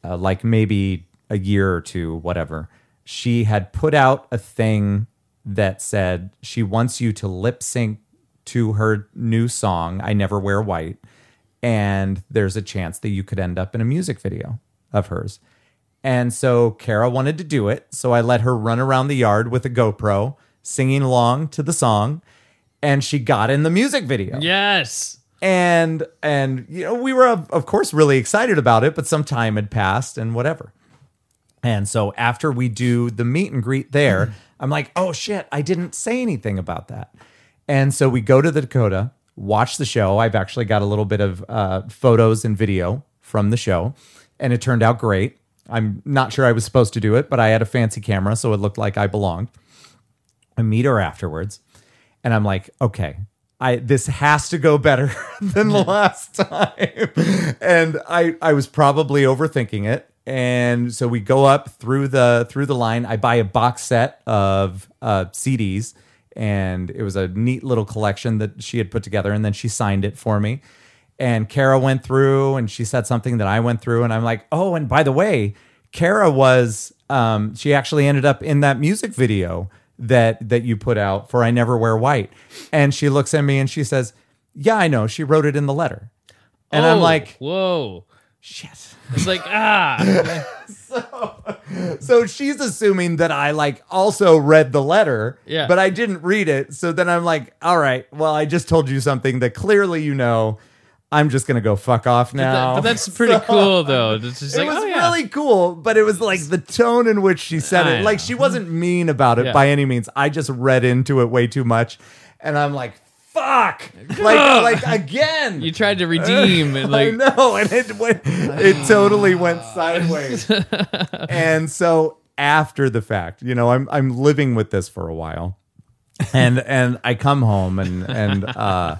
uh, like maybe a year or two, whatever, she had put out a thing that said she wants you to lip sync to her new song, I Never Wear White. And there's a chance that you could end up in a music video of hers. And so Kara wanted to do it. So I let her run around the yard with a GoPro, singing along to the song. And she got in the music video yes. and and you know we were of, of course really excited about it but some time had passed and whatever and so after we do the meet and greet there i'm like oh shit i didn't say anything about that. And so we go to the dakota watch the show. I've actually got a little bit of uh, photos and video from the show and it turned out great. I'm not sure i was supposed to do it but i had a fancy camera so it looked like i belonged. I meet her afterwards, and I'm like, okay, I this has to go better [LAUGHS] than the last time. [LAUGHS] and I I was probably overthinking it. And so we go up through the through the line. I buy a box set of uh, CDs, and it was a neat little collection that she had put together. And then she signed it for me. And Kara went through, and she said something that I went through, and I'm like, oh, and by the way, Kara was um, she actually ended up in that music video that that you put out for I Never Wear White. And she looks at me and she says, Yeah, I know. She wrote it in the letter. And I'm Oh, like, whoa. shit. It's like ah. [LAUGHS] So so she's assuming that I like also read the letter, Yeah. but I didn't read it. So then I'm like, all right, well, I just told you something that clearly you know. I'm just gonna go fuck off now. but that's pretty [LAUGHS] cool though. It's just it was oh, yeah. really cool, but it was like the tone in which she said I it. Like know. she wasn't mean about it Yeah. by any means. I just read into it way too much, and I'm like, "Fuck!" Like, like again. You tried to [LAUGHS] redeem and I like know, and it went, it totally went sideways. [LAUGHS] and so after the fact, you know, I'm I'm living with this for a while, and and I come home and and uh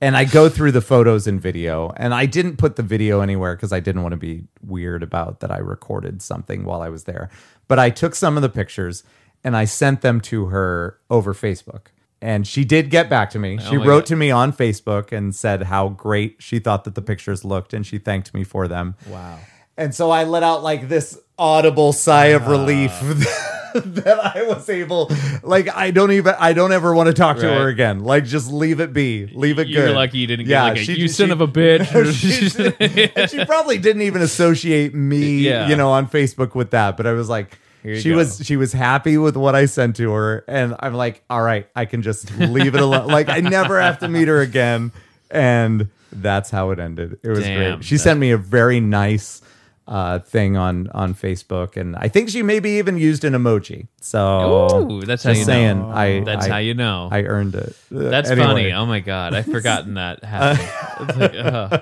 and I go through the photos and video, and I didn't put the video anywhere because I didn't want to be weird about that I recorded something while I was there. But I took some of the pictures and I sent them to her over Facebook. And she did get back to me. She my wrote God. to me on Facebook and said how great she thought that the pictures looked, and she thanked me for them. wow. And so I let out like this audible sigh of ah. relief [LAUGHS] that I was able like I don't even I don't ever want to talk to her Right. again. Like just leave it be. Leave it You're good. lucky you didn't get like a, you son of a [LAUGHS] she, [LAUGHS] bitch. and she probably didn't even associate me, Yeah. you know, on Facebook with that, but I was like she go. was she was happy with what I sent to her and I'm like, "All right, I can just leave it alone. [LAUGHS] like I never have to meet her again." And that's how it ended. It was Damn, great. She sent me a very nice uh, thing on on Facebook, and I think she maybe even used an emoji. So Ooh, that's how you know. I That's I- how you know. I earned it. That's anyway. funny. Oh my god, I've forgotten that [LAUGHS] happened. It's like, uh,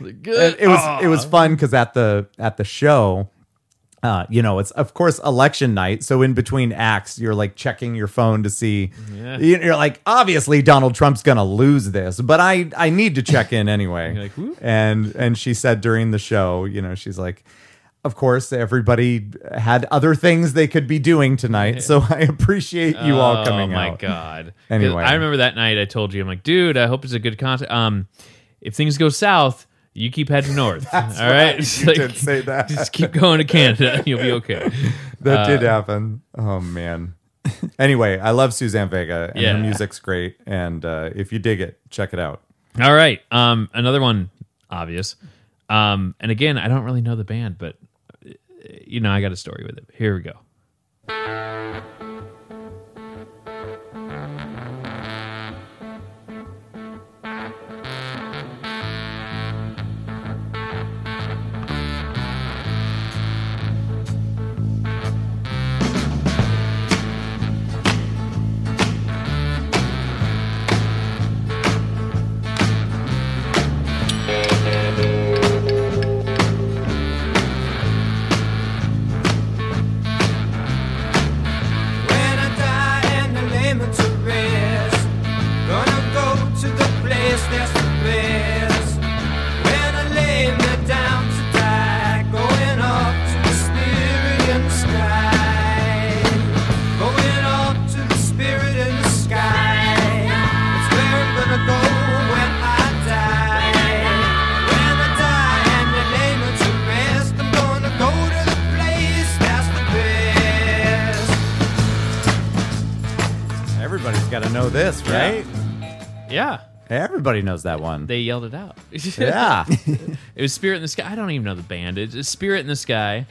like, it, good. it was it was fun because at the at the show uh you know it's of course election night so in between acts you're like checking your phone to see Yeah. you- you're like obviously donald trump's gonna lose this but i i need to check in anyway [LAUGHS] You're like, and and she said during the show you know she's like of course everybody had other things they could be doing tonight so [LAUGHS] i appreciate you all coming oh my out god. Anyway. I remember that night I told you I'm like, dude, I hope it's a good concert. Um, if things go south, you keep heading north. [LAUGHS] all right. It's You like, did say that. [LAUGHS] Just keep going to Canada. [LAUGHS] You'll be okay. That did Uh, happen. Oh man. anyway, I love Suzanne Vega and Yeah. her music's great. And uh, if you dig it, check it out. All right. Um, another one, obvious. Um, and again, I don't really know the band, but uh, you know, I got a story with it. Here we go. Know this, right? Yeah, Everybody knows that one. they yelled it out. [LAUGHS] yeah. it was Spirit in the Sky. I don't even know the band. It's, it's Spirit in the Sky.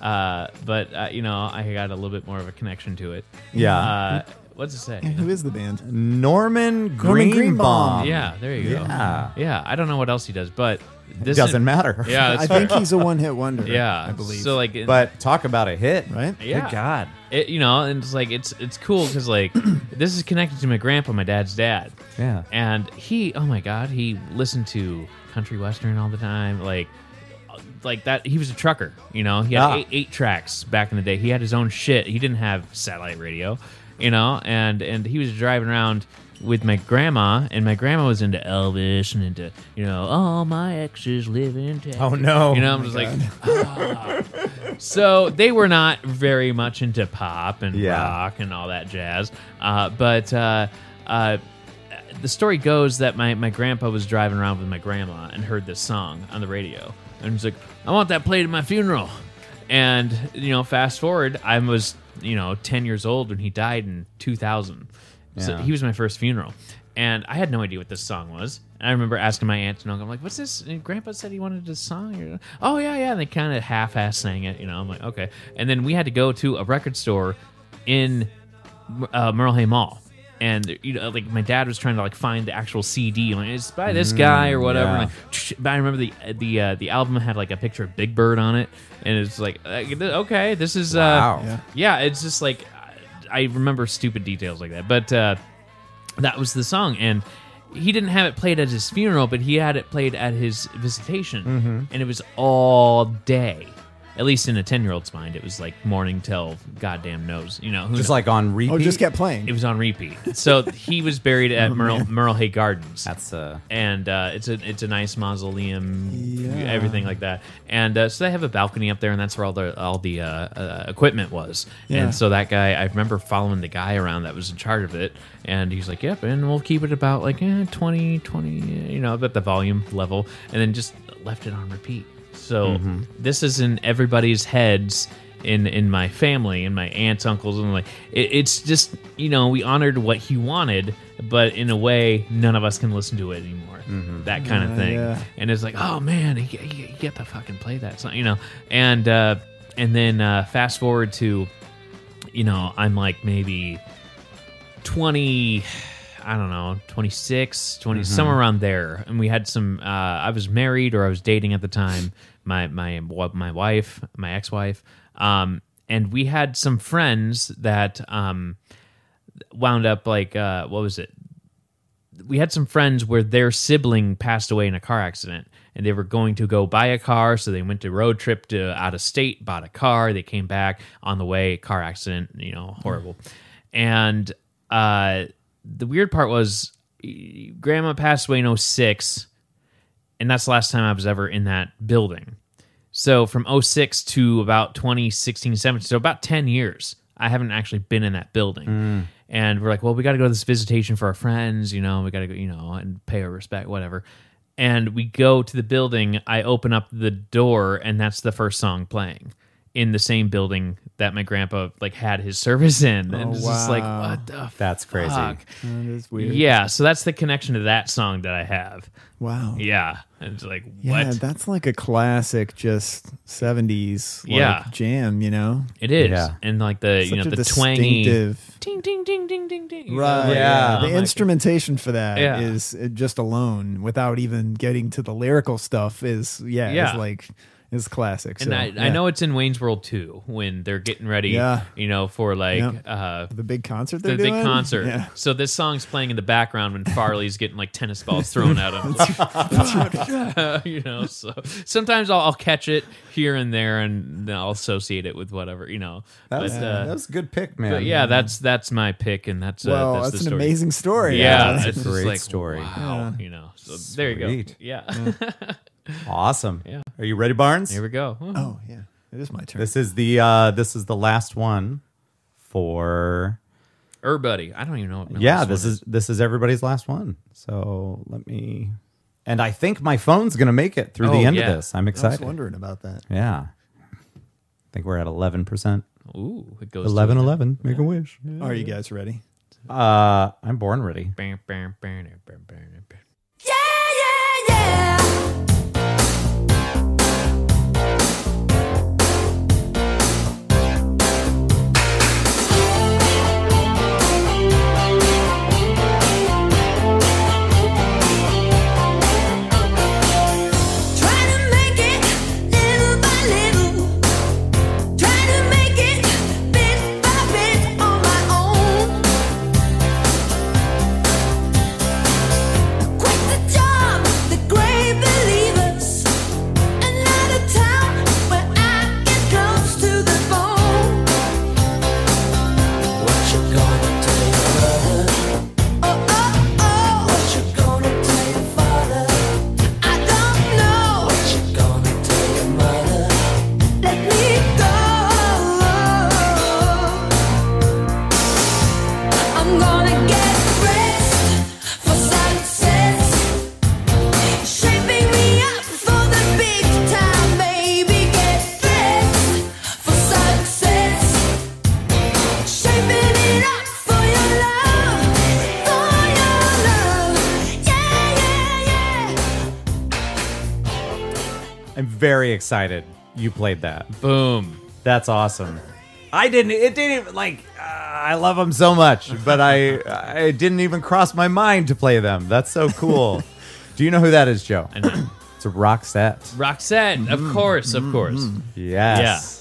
Uh, but uh, you know, I got a little bit more of a connection to it. Yeah. Uh, what's it say? Who is the band? Norman Norman Greenbaum. Greenbaum. Yeah, there you go. Yeah. Yeah, I don't know what else he does, but this Doesn't matter. [LAUGHS] Yeah, I that's think he's a one hit wonder. yeah, I believe. So like, But talk about a hit. right? yeah, Good God. it, you know, and it's like it's it's cool because like [CLEARS THROAT] this is connected to my grandpa, my dad's dad. Yeah. and he oh my god he listened to country western all the time like like that he was a trucker you know he had Ah. eight, eight tracks back in the day he had his own shit he didn't have satellite radio you know and and he was driving around with my grandma and my grandma was into elvis and into you know all my exes live in Texas. Oh, no. you know i'm just like ah. so they were not very much into pop and Yeah. rock and all that jazz uh, but uh, uh, the story goes that my, my grandpa was driving around with my grandma and heard this song on the radio and he's like i want that played at my funeral and you know fast forward i was you know 10 years old when he died in 2000 so Yeah. he was my first funeral and i had no idea what this song was and i remember asking my aunt and uncle i'm like what's this and grandpa said he wanted this song oh yeah yeah and they kind of half-ass sang it you know i'm like okay and then we had to go to a record store in uh, Merle Hay Mall. And you know, like my dad was trying to like find the actual CD, like it's by this guy or whatever. yeah. Like, but I remember the the uh, the album had like a picture of Big Bird on it, and it's like uh, okay, this is uh, Wow. Yeah. yeah, it's just like I remember stupid details like that, but uh, that was the song, and he didn't have it played at his funeral, but he had it played at his visitation, Mm-hmm. and it was all day. At least in a ten year old's mind, it was like morning till goddamn knows, you know. Who Just knows? like on repeat. Oh, just kept playing. it was on repeat. So he was buried at [LAUGHS] Merle, Merle Hay Gardens That's uh and uh, it's a it's a nice mausoleum, Yeah. everything like that. And uh, so they have a balcony up there, and that's where all the all the uh, uh, equipment was. Yeah. And so that guy, I remember following the guy around that was in charge of it, and he's like, "Yep," and we'll keep it about like eh, 20, 20, you know, about the volume level, and then just left it on repeat. So this is in everybody's heads in in my family and my aunts, uncles, and like it, it's just you know we honored what he wanted, but in a way none of us can listen to it anymore. That kind of Yeah, thing. yeah. And it's like, oh man, you, you, you get to fucking play that song, you know. And uh, and then uh, fast forward to, you know, I'm like maybe twenty. I don't know, 26, 20, somewhere around there. And we had some, uh, I was married or I was dating at the time, my, my, my wife, my ex-wife. Um, and we had some friends that, um, wound up like, uh, what was it? we had some friends where their sibling passed away in a car accident and they were going to go buy a car so they went to road trip to out of state bought a car they came back on the way car accident you know horrible and uh the weird part was grandma passed away in 06 and that's the last time i was ever in that building. So from 06 to about 2016 17 so about 10 years i haven't actually been in that building. Mm. And we're like well we got to go to this visitation for our friends you know we got to go you know and pay our respect whatever. And we go to the building i open up the door and that's the first song playing in the same building that my grandpa like had his service in and Oh, it's just like what the That's crazy. fuck? That is weird. yeah so that's the connection to that song that i have Wow. yeah and it's like Yeah, what that's like a classic, just seventies like, Yeah. jam. You know, It is, Yeah. and like the you know the twangy distinctive. ding ding ding ding ding ding. Right. like, Yeah. I'm The like, instrumentation for that is Yeah. uh, just alone, without even getting to the lyrical stuff, is yeah, Yeah. is like is classic. And so, I, I yeah. know it's in Wayne's World too when they're getting ready, Yeah. you know, for like Yeah. uh, the big concert. the They're big doing? concert. Yeah. So this song's playing in the background when Farley's getting like tennis balls thrown at him. [LAUGHS] [LAUGHS] you know, so sometimes I'll, I'll catch it here and there, and then I'll associate it with whatever, you know. That was, but, uh, that was a good pick, man. but yeah, that's that's my pick, and that's uh, Well, that's, that's, the an story. amazing story. Yeah, That's a it's just great like, story. Wow, you know. So there you Sweet. go. Yeah. [LAUGHS] awesome. Yeah. Are you ready, Barnes? Here we go. Oh yeah, it is my turn. This is the uh this is the last one for everybody. I don't even know what my yeah, last this one is this is everybody's last one. So let me and I think my phone's gonna make it through the Oh, end yeah. of this. I'm excited. I was excited. wondering about that. Yeah. I think we're at eleven percent. Ooh, it goes to 11 it. 11. Make a wish. Are you guys ready? Uh I'm born ready. Yeah, yeah, yeah. Excited you played that. Boom. That's awesome. I didn't it didn't even like uh, I love them so much, but I I didn't even cross my mind to play them. That's so cool. Do you know who that is, Joe? I know. It's a Roxette. Roxette, of course, of course. Yes. Yeah.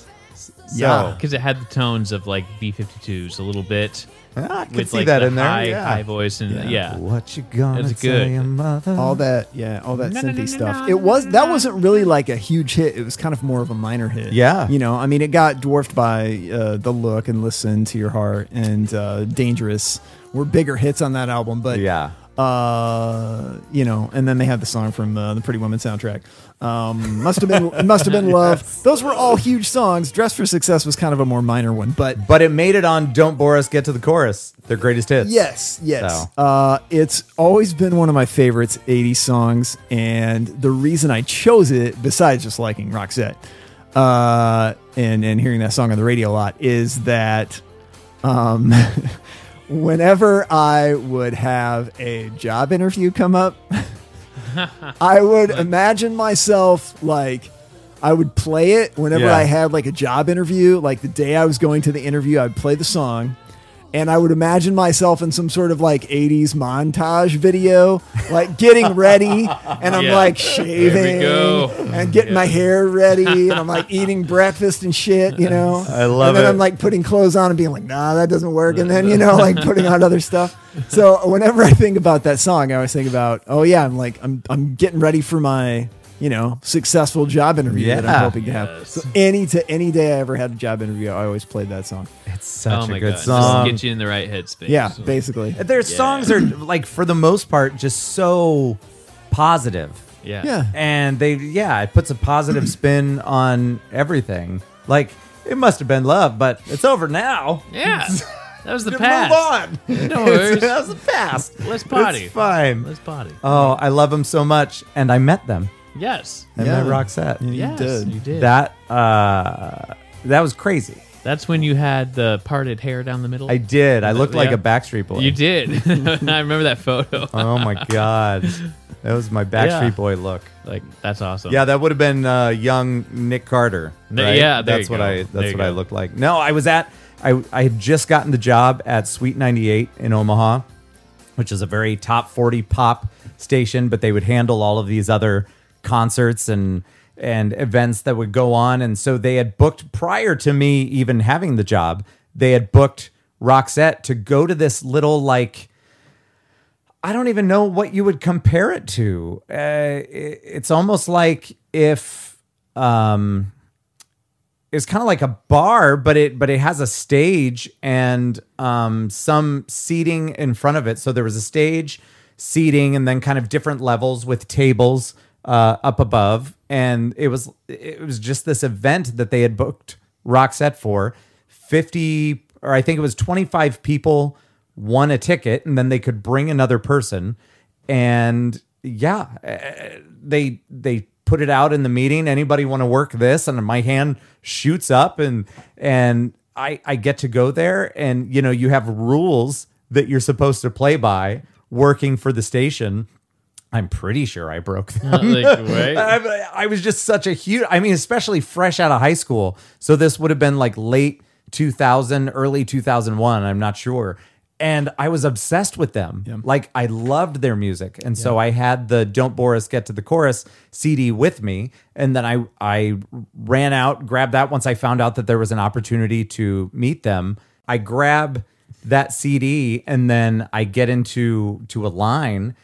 Yeah, because it had the tones of like B 52s a little bit. Yeah, I could with see like that the in there. high, yeah. high voice and yeah. What you gonna It's tell your mother? all that yeah all that Na, na, synthy na, na, stuff it was that wasn't really like a huge hit it was kind of more of a minor hit Yeah. you know i mean it got dwarfed by uh, the look and listen to your heart and uh, dangerous were bigger hits on that album but Yeah. uh you know and then they had the song from uh, the pretty woman soundtrack um must have been must have been [LAUGHS] love those were all huge songs dress for success was kind of a more minor one but But it made it on Don't Bore Us, Get to the Chorus, their greatest hits. Yes, yes. So. Uh, it's always been one of my favorites 80s songs, and the reason I chose it, besides just liking Roxette uh, and and hearing that song on the radio a lot, is that um, [LAUGHS] whenever I would have a job interview come up, [LAUGHS] [LAUGHS] I would imagine myself like. I would play it whenever Yeah. I had like a job interview. Like the day I was going to the interview, I'd play the song, And I would imagine myself in some sort of like 80s montage video, like getting ready, and I'm Yeah. like shaving and getting my hair ready, and I'm like [LAUGHS] eating breakfast and shit, you know. I love it. and then it. I'm like putting clothes on and being like, nah, that doesn't work. And then, you know, like putting on other stuff. So whenever I think about that song, I always think about, oh yeah, I'm like, I'm, I'm getting ready for my, you know, successful job interview that Yeah. I'm hoping to have. So any to any day I ever had a job interview, I always played that song. It's such oh my a good god, song. just get you in the right headspace. Yeah, basically. Their songs are like for the most part just so positive. yeah, Yeah. And they yeah, it puts a positive spin on everything. Like it must have been love, but it's over now. yeah. [LAUGHS] That was the Move past. on. [LAUGHS] No [LAUGHS] worries. that was the past. Let's party. It's fine. Let's potty. Oh, I love them so much, and I met them. Yes. I Yeah. met Roxette. You Yes, did. you did. That uh, that was crazy. That's when you had the parted hair down the middle. I did. I looked like Yeah. a Backstreet Boy. You did. [LAUGHS] [LAUGHS] I remember that photo. [LAUGHS] Oh my god, that was my Backstreet Yeah. Boy look. Like that's awesome. Yeah, that would have been uh, young Nick Carter. Th- right? yeah, there that's you what go. I. There That's you what I go. looked like. No, I was at. I I had just gotten the job at Sweet 98 in Omaha, which is a very top 40 pop station, but they would handle all of these other concerts and and events that would go on, and so they had booked prior to me even having the job. They had booked Roxette to go to this little like. I don't even know what you would compare it to. Uh, it- it's almost like if um, it's kind of like a bar, but it but it has a stage and um, some seating in front of it. So there was a stage, seating, and then kind of different levels with tables uh, up above. And it was it was just this event that they had booked Roxette for. Fifty or I think it was twenty five people won a ticket, and then they could bring another person. And yeah, uh, they they put it out in the meeting. Anybody want to work this? And my hand shoots up, and and I I get to go there, and you know you have rules that you're supposed to play by working for the station. I'm pretty sure I broke them. Uh, like, [LAUGHS] wait. I, I was just such a huge. I mean, especially fresh out of high school. So this would have been like late 2000, early 2001. I'm not sure. And I was obsessed with them. Like I loved their music, and so I had the "Don't Bore Us, Get to the Chorus" CD with me, and then I I ran out, grabbed that once I found out that there was an opportunity to meet them. I grab that CD, and then I get into to a line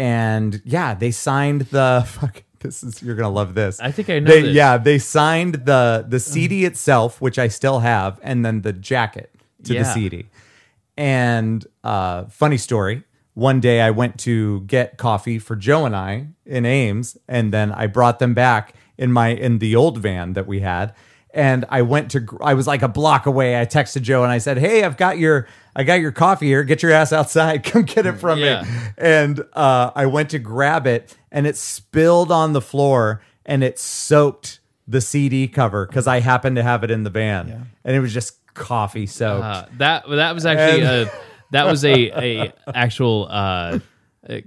and yeah, they signed the [LAUGHS] fuck. This is you're gonna love this. I think I know They, this. Yeah, they signed the the CD itself, which I still have, and then the jacket to the CD. And uh, funny story. One day I went to get coffee for Joe and I in Ames, and then I brought them back in my in the old van that we had. And I went to I was like a block away. I texted Joe and I said, "Hey, I've got your I got your coffee here. Get your ass outside. [LAUGHS] Come get it from Yeah. me." And uh, I went to grab it, and it spilled on the floor, and it soaked the CD cover because I happened to have it in the van, and it was just coffee soaked. Uh, that that was actually And- a that was a a actual uh,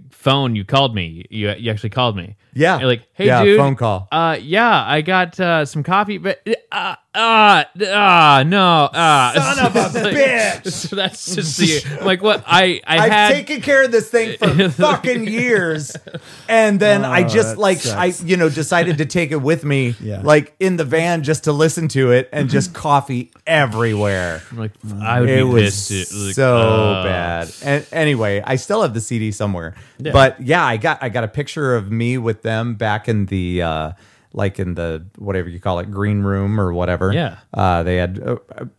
phone. You called me. You you actually called me. Yeah. You're like, hey, Yeah, dude. phone call. Uh, yeah, I got uh, some coffee, but uh, uh, uh no, uh, Son of a [LAUGHS] bitch. So [LAUGHS] that's just the like what I I I've had. taken care of this thing for [LAUGHS] fucking years, and then I just that like sucks. I you know decided to take it with me, Yeah. like in the van just to listen to it, and just coffee everywhere. I'm like, I would It be was pissed. Like, so uh, bad. And anyway, I still have the CD somewhere. But yeah, I got I got a picture of me with them back in the uh like in the whatever you call it green room or whatever. Yeah. Uh they had uh,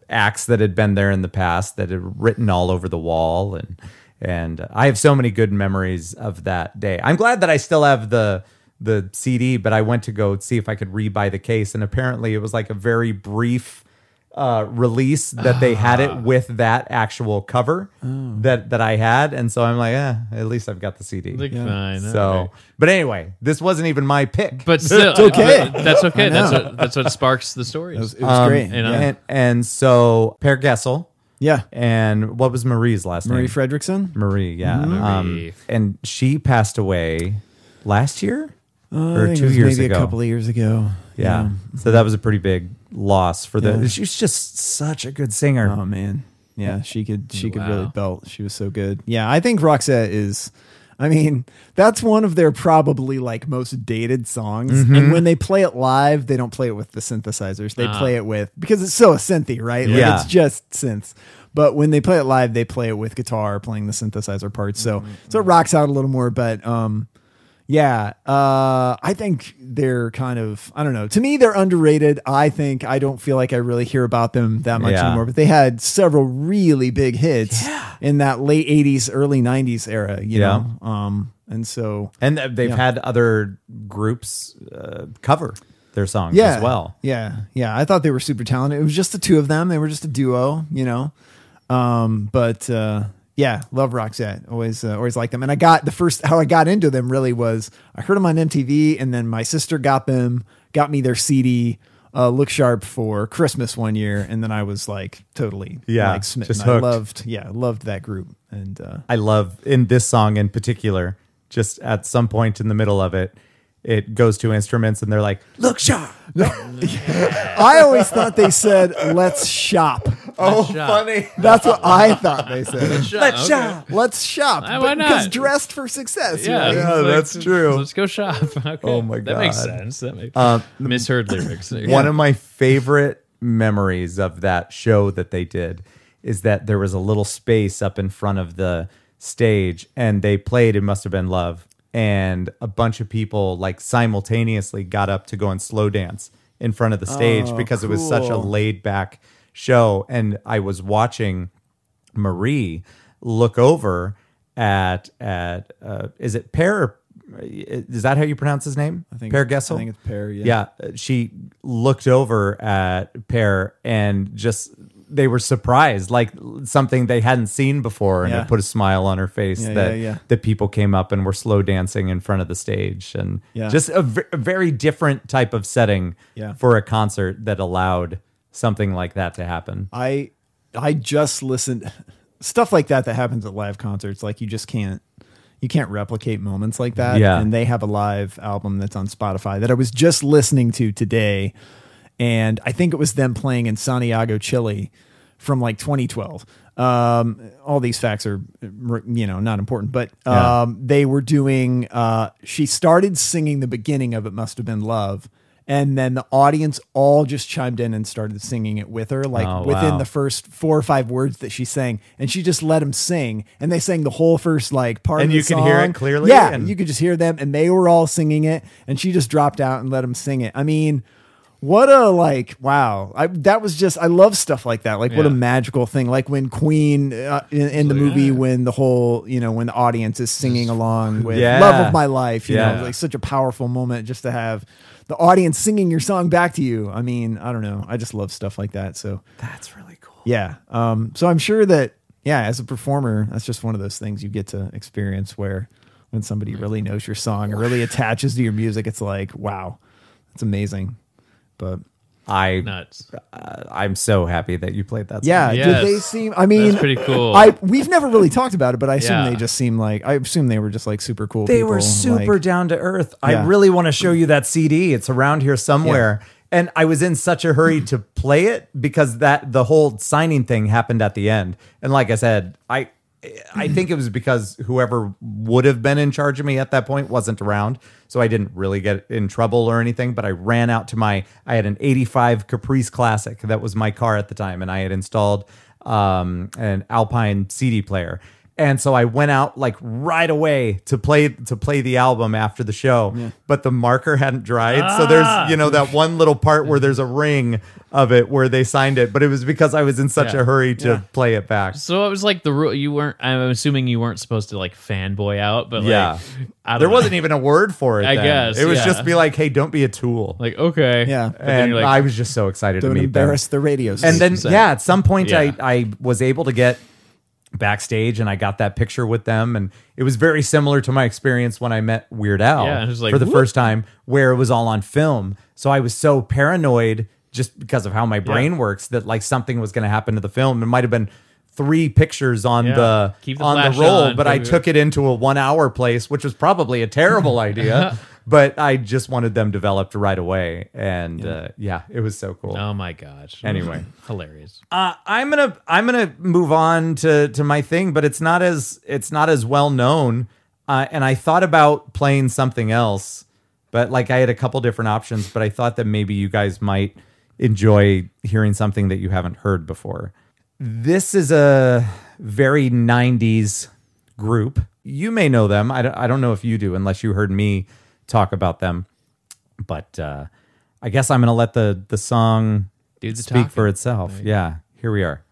acts that had been there in the past that had written all over the wall and and I have so many good memories of that day. I'm glad that I still have the the CD, but I went to go see if I could rebuy the case and apparently it was like a very brief uh, release that they had Ah. it with that actual cover Oh. that that I had, and so I'm like, eh, at least I've got the CD. Like, fine. so, alright. but anyway, this wasn't even my pick. but [LAUGHS] still, It's okay. but That's okay. That's what that's what sparks the story. It was, it was great. you know? yeah. and and so Per Gessle yeah. and what was Marie's last name? Marie name? Fredriksson. Marie, yeah. Um, and she passed away last year Uh, I or think it two was years maybe ago. a couple of years ago. yeah. So that was a pretty big loss for the. Yeah. She's just such a good singer. Oh man. Yeah, she could she could really belt. She was so good. Yeah, I think Roxette is I mean, that's one of their probably like most dated songs. Mm-hmm. And when they play it live, they don't play it with the synthesizers. They Ah. play it with because it's so a synthy, right? Like, Yeah. it's just synths. But when they play it live, they play it with guitar playing the synthesizer parts. So Mm-hmm. so it rocks out a little more, but um yeah, uh, I think they're kind of I don't know. To me, they're underrated. I think I don't feel like I really hear about them that much Yeah. anymore. But they had several really big hits in that late '80s, early '90s era. You Yeah. know, um, and so And they've Yeah. had other groups uh, cover their songs yeah, as well. Yeah, yeah. I thought they were super talented. It was just the two of them. They were just a duo. You know, um, but uh, yeah, love Roxette. Always, uh, always like them. And I got the first how I got into them really was I heard them on MTV, and then my sister got them, got me their CD. Uh, look sharp for Christmas one year, and then I was like totally Yeah, like smitten. I loved yeah, loved that group, and uh, I love in this song in particular, just at some point in the middle of it, it goes to instruments and they're like, look sharp. [LAUGHS] I always thought they said "Let's shop." Oh, shop. funny. That's what I thought they said. Let's Okay. shop. Let's shop. Uh, why not? Because dressed for success. Yeah, right? Yeah, it's that's true. Let's go shop. [LAUGHS] Okay. Oh my god. that makes God. sense. That makes Um, misheard lyrics. One of my favorite memories of that show that they did is that there was a little space up in front of the stage and they played It Must Have Been Love. And a bunch of people like simultaneously got up to go and slow dance in front of the stage Oh, because it was such a cool. laid back show. And I was watching Marie look over at at uh, is it Per? Is that how you pronounce his name? I think it's- Gessle. I think it's Per, yeah. Yeah, uh, she looked over at Per and just they were surprised, like something they hadn't seen before, and Yeah. it put a smile on her face Yeah, that yeah, that people came up and were slow dancing in front of the stage, and Yeah. just a, very different type of setting for a concert that allowed something like that to happen. I I just listened [LAUGHS] stuff like that that happens at live concerts. Like you just can't you can't replicate moments like that. Yeah. And they have a live album that's on Spotify that I was just listening to today. And I think it was them playing in Santiago, Chile from like 2012. Um, all these facts are, you know, not important, but Yeah. um, they were doing, uh, she started singing the beginning of It Must Have Been Love. And then the audience all just chimed in and started singing it with her, like Oh, within wow. the first four or five words that she sang, and she just let them sing, and they sang the whole first like part. And of the you could hear it clearly, Yeah, and- you could just hear them, and they were all singing it, and she just dropped out and let them sing it. I mean, what a like wow! I that was just I love stuff like that. Like what a magical thing. Like when Queen uh, in, in the movie, when the whole you know when the audience is singing along with Yeah. "Love of My Life," you Yeah. know, like such a powerful moment just to have the audience singing your song back to you. I mean, I don't know. I just love stuff like that. So That's really cool. yeah. Um, so I'm sure that, yeah, as a performer, that's just one of those things you get to experience where when somebody really knows your song or really attaches to your music, it's like, wow, that's amazing. But I Nuts. uh, I'm so happy that you played that. Song. yeah, Yes. did they seem, I mean, That's pretty cool. I, we've never really talked about it, but I assume Yeah. they just seem like, I assume they were just like super cool. they people, were super like- down to earth. I really want to show you that CD. It's around here somewhere. And I was in such a hurry to play it because that the whole signing thing happened at the end. And like I said, I I think it was because whoever would have been in charge of me at that point wasn't around. So I didn't really get in trouble or anything, but I ran out to my I had an 85 Caprice Classic that was my car at the time and I had installed um, an Alpine CD player. And so I went out like right away to play to play the album after the show, but the marker hadn't dried. So there's ah. you know that one little part where there's a ring of it where they signed it, but it was because I was in such Yeah. a hurry to play it back. So it was like the rule. You weren't. I'm assuming you weren't supposed to like fanboy out, but like, Yeah. I don't There know. wasn't even a word for it. I then. guess, it was yeah. just be like, "Hey, don't be a tool." like okay, Yeah. But and like, I was just so excited to Don't meet them. embarrass the radio station. and then yeah at some point Yeah. I, I was able to get backstage and i got that picture with them and it was very similar to my experience when i met weird al Yeah, like, for the whoop. first time where it was all on film so i was so paranoid just because of how my brain works that like something was going to happen to the film it might have been three pictures on Yeah. the the on the roll on. but i took it into a one hour place which was probably a terrible [LAUGHS] idea but I just wanted them developed right away. And uh, yeah, it was so cool. Oh my gosh. Anyway. [LAUGHS] hilarious. Uh, I'm gonna I'm gonna move on to to my thing, but it's not as it's not as well known. Uh, and I thought about playing something else, but like I had a couple different options, but I thought that maybe you guys might enjoy hearing something that you haven't heard before. This is a very 90s group. You may know them. I don't, I don't know if you do, unless you heard me talk about them. But uh, I guess I'm going to let the the song the speak for talking. itself. Yeah, here we are.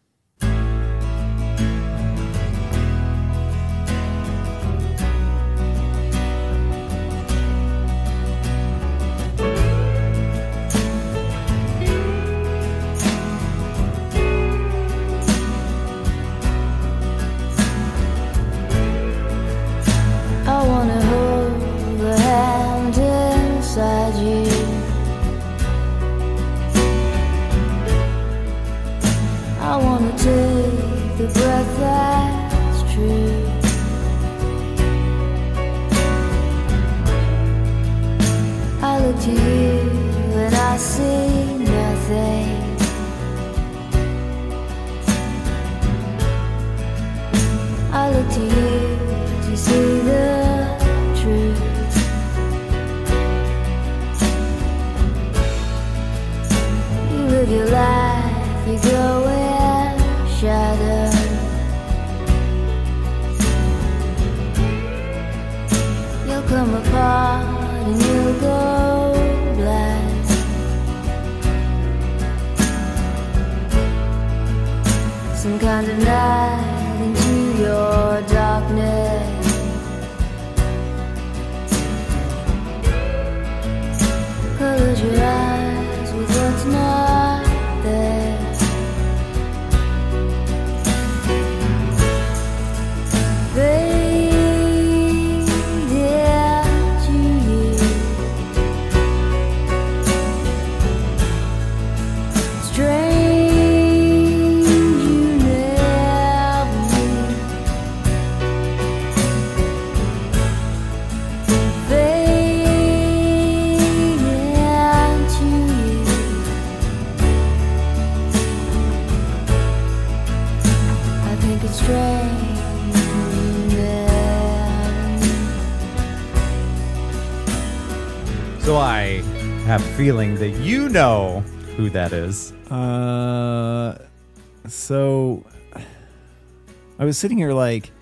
Feeling that you know who that is. Uh, so I was sitting here like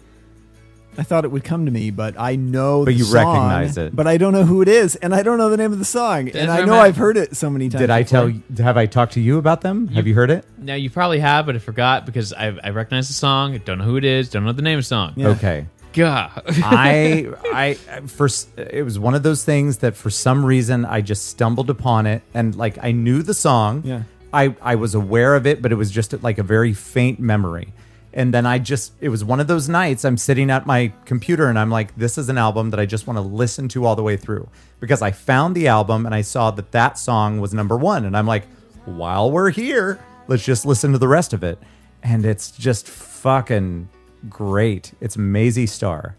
I thought it would come to me, but I know. But the you song, recognize it. but I don't know who it is, and I don't know the name of the song, and I Desert know Man. I've heard it so many times. Did I before. tell? Have I talked to you about them? Have you heard it? Now you probably have, but I forgot because I, I recognize the song. I don't know who it is. Don't know the name of the song. Yeah. Okay. God. I I first it was one of those things that for some reason I just stumbled upon it and like I knew the song. Yeah. I I was aware of it, but it was just like a very faint memory. And then I just it was one of those nights I'm sitting at my computer and I'm like this is an album that I just want to listen to all the way through because I found the album and I saw that that song was number 1 and I'm like while we're here, let's just listen to the rest of it. And it's just fucking great. It's Mazzy Star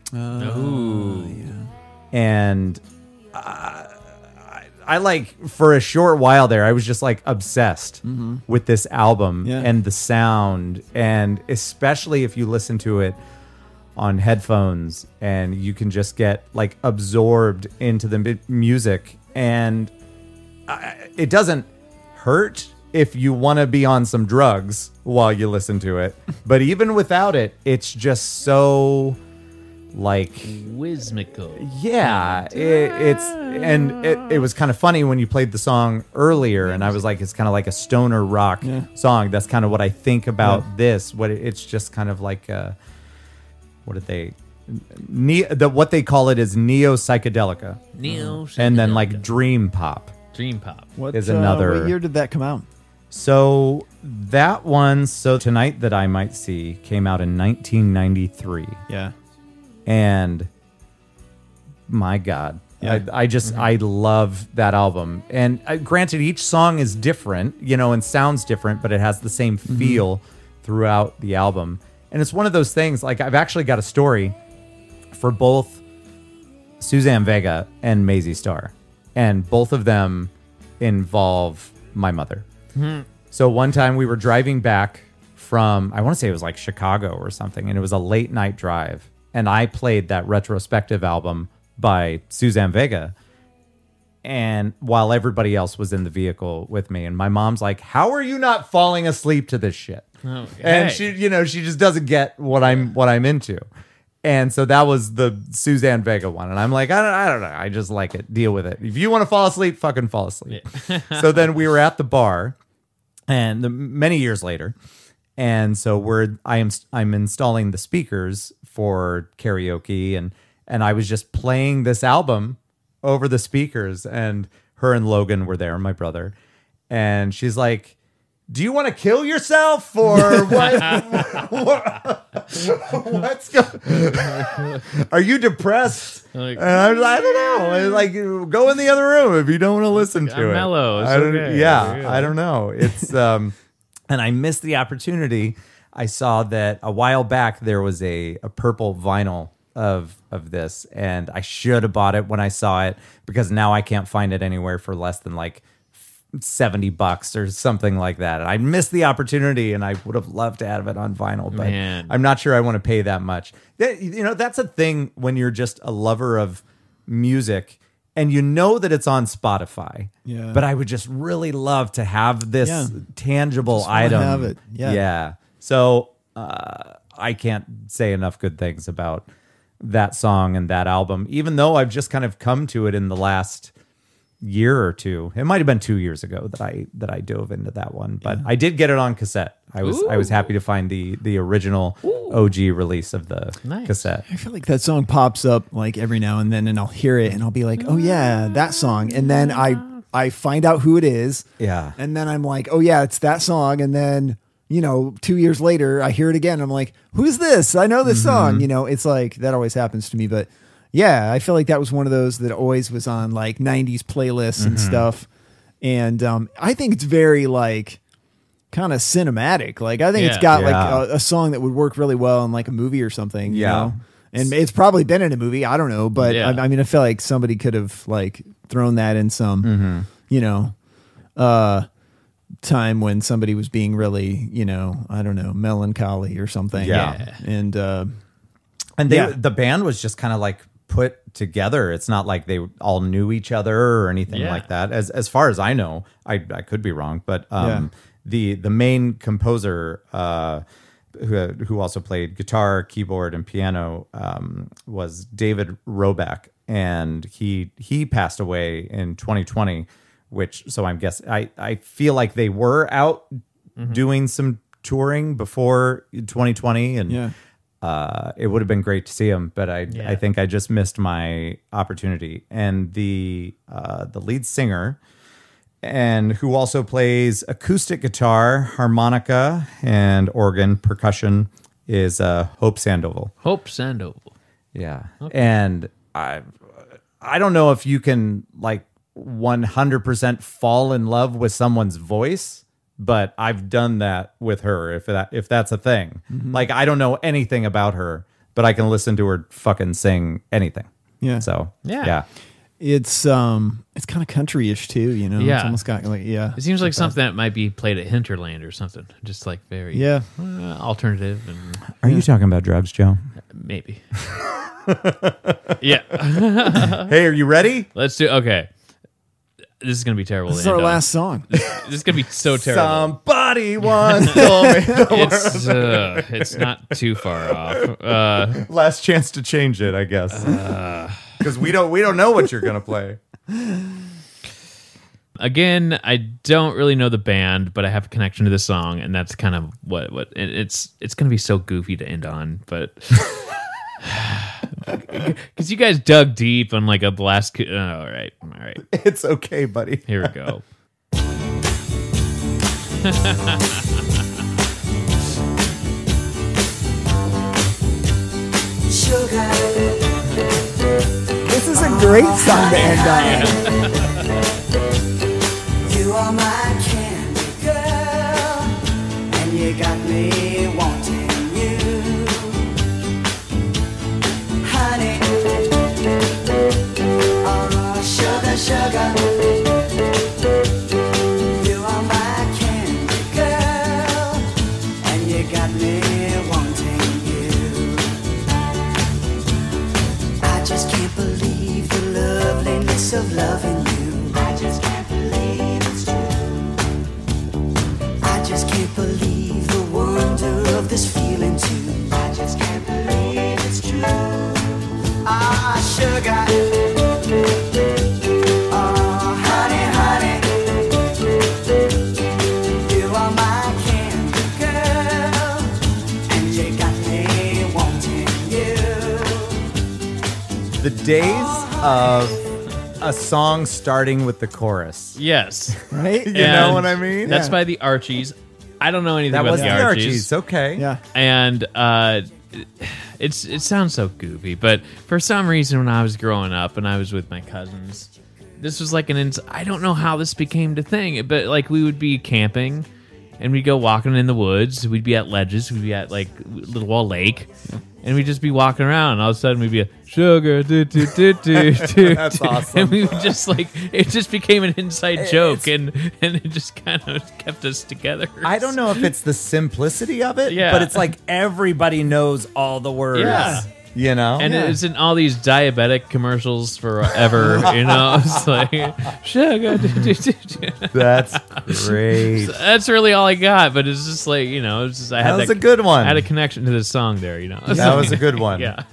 and uh, I, I like for a short while there i was just like obsessed with this album Yeah. and the sound. And especially if you listen to it on headphones and you can just get like absorbed into the mu- music. And I, it doesn't hurt if you want to be on some drugs while you listen to it [LAUGHS] but even without it it's just so like Whimsical. yeah, it, it's and it, it was kind of funny when you played the song earlier, and I was like, it's kind of like a stoner rock Yeah. song. That's kind of what I think about Yeah. this. What it, it's just kind of like, uh, what did they, ne- the what they call it is neo psychedelica, Neo. and then like dream pop. Dream Pop. What is uh, another- what year did that come out? So that one, so tonight that I might see, came out in 1993. Yeah. and my god Yeah. I, I just i love that album and uh, granted each song is different you know and sounds different but it has the same feel throughout the album and it's one of those things like i've actually got a story for both Suzanne Vega and Mazzy Star, and both of them involve my mother. Mm-hmm. So one time we were driving back from I want to say it was like Chicago or something, and it was a late night drive, and I played that retrospective album by Suzanne Vega. And while everybody else was in the vehicle with me, and my mom's like, "How are you not falling asleep to this shit?" Okay. And she, you know, she just doesn't get what I'm what I'm into. And so that was the Suzanne Vega one, and I'm like, I don't, I don't know, I just like it. Deal with it. If you want to fall asleep, fucking fall asleep. [LAUGHS] so then we were at the bar, and the, many years later, and so we're I am I'm installing the speakers for karaoke, and and I was just playing this album over the speakers, and her and Logan were there, my brother, and she's like. Do you want to kill yourself or what? [LAUGHS] what- what's going? Are you depressed? Like- and I was like, I don't know. Like, go in the other room if you don't want to listen to I'm it. mellow. I don't, okay. Yeah, Yeah. I don't know. It's um, and I missed the opportunity. I saw that a while back there was a a purple vinyl of of this, and I should have bought it when I saw it because now I can't find it anywhere for less than like 70 bucks or something like that. And I missed the opportunity and I would have loved to have it on vinyl, but Man. I'm not sure I want to pay that much. That, you know, that's a thing when you're just a lover of music and you know that it's on Spotify. Yeah. But I would just really love to have this Yeah. tangible Just wanna item. have it. Yeah. Yeah. So uh, I can't say enough good things about that song and that album, even though I've just kind of come to it in the last year or two. It might have been two years ago that I that I dove into that one, but I did get it on cassette. I was I was happy to find the the original OG release of the Nice. cassette. I feel like that song pops up like every now and then, and I'll hear it, and I'll be like, "Oh yeah, that song," and then I I find out who it is, Yeah. and then I'm like, "Oh yeah, it's that song," and then you know, two years later, I hear it again. I'm like, "Who's this? I know this song." Mm-hmm. You know, it's like that always happens to me, but yeah, I feel like that was one of those that always was on like '90s playlists and stuff, and um, I think it's very like kind of cinematic. Like I think it's Yeah. got Yeah. like a, a song that would work really well in like a movie or something. you Yeah. know? and it's probably been in a movie. I don't know, but Yeah. I, I mean, I feel like somebody could have like thrown that in some, Mm-hmm. you know, uh, time when somebody was being really, you know, I don't know, melancholy or something. Yeah. and uh, And they, Yeah. the band was just kind of like put together. It's not like they all knew each other or anything Yeah. like that. As as far as I know, I I could be wrong, but um, Yeah. the the main composer uh, who who also played guitar, keyboard, and piano um, was David Roback, and he he passed away in 2020. Which so I'm guessing I I feel like they were out doing some touring before 2020 and Yeah. Uh, it would have been great to see him, but I Yeah. I think I just missed my opportunity. And the uh, the lead singer, and who also plays acoustic guitar, harmonica, and organ percussion, is uh, Hope Sandoval. Hope Sandoval. Yeah, and I I don't know if you can like 100% fall in love with someone's voice, but I've done that with her if that if that's a thing. Like I don't know anything about her, but I can listen to her fucking sing anything. Yeah. So, Yeah. Yeah. it's um, it's kind of country-ish too. You know, it's Yeah. almost got like yeah, It seems like something that might be played at Hinterland or something. Just like very yeah. uh, alternative and Are you talking about drugs, Joe? maybe. [LAUGHS] yeah. [LAUGHS] hey, are you ready? Let's do okay. This is gonna be terrible. This is our on. last song. [LAUGHS] This is gonna be so terrible. Somebody [LAUGHS] once told me. it's uh, it's not too far off. Uh, Last chance to change it, I guess. Because we don't we don't know what you're gonna play. again, I don't really know the band, but I have a connection to the song, and that's kind of what what and it's it's gonna be so goofy to end on, but. [LAUGHS] Because you guys dug deep on like a blast. co- Oh, all right, all right. [LAUGHS] It's okay, buddy. Here we go. [LAUGHS] Sugar. This is a great song to end on. [LAUGHS] of a song starting with the chorus. Yes. [LAUGHS] right? You know what I mean? That's Yeah. by the Archies. I don't know anything that about was the, the Archies. Archies. Okay. Yeah. and uh, it's it sounds so goofy, but for some reason, when I was growing up and I was with my cousins, this was like an. Ins- I don't know how this became the thing, but like we would be camping. And we'd go walking in the woods. We'd be at ledges. We'd be at like Little Wall Lake, and we'd just be walking around. And all of a sudden, we'd be a sugar, do do do do do. [LAUGHS] That's do." awesome. And we would just like it just became an inside joke, and and it just kind of kept us together. I don't know if it's the simplicity of it, Yeah. but it's like everybody knows all the words. Yeah. You know? And Yeah. it's in all these diabetic commercials forever, you know. [LAUGHS] It's like sugar. That's [LAUGHS] great. That's really all I got, but it's just like you know, it's just I had That was that, a good one. I had a connection to this song there, you know. That was a good [LAUGHS] one. yeah,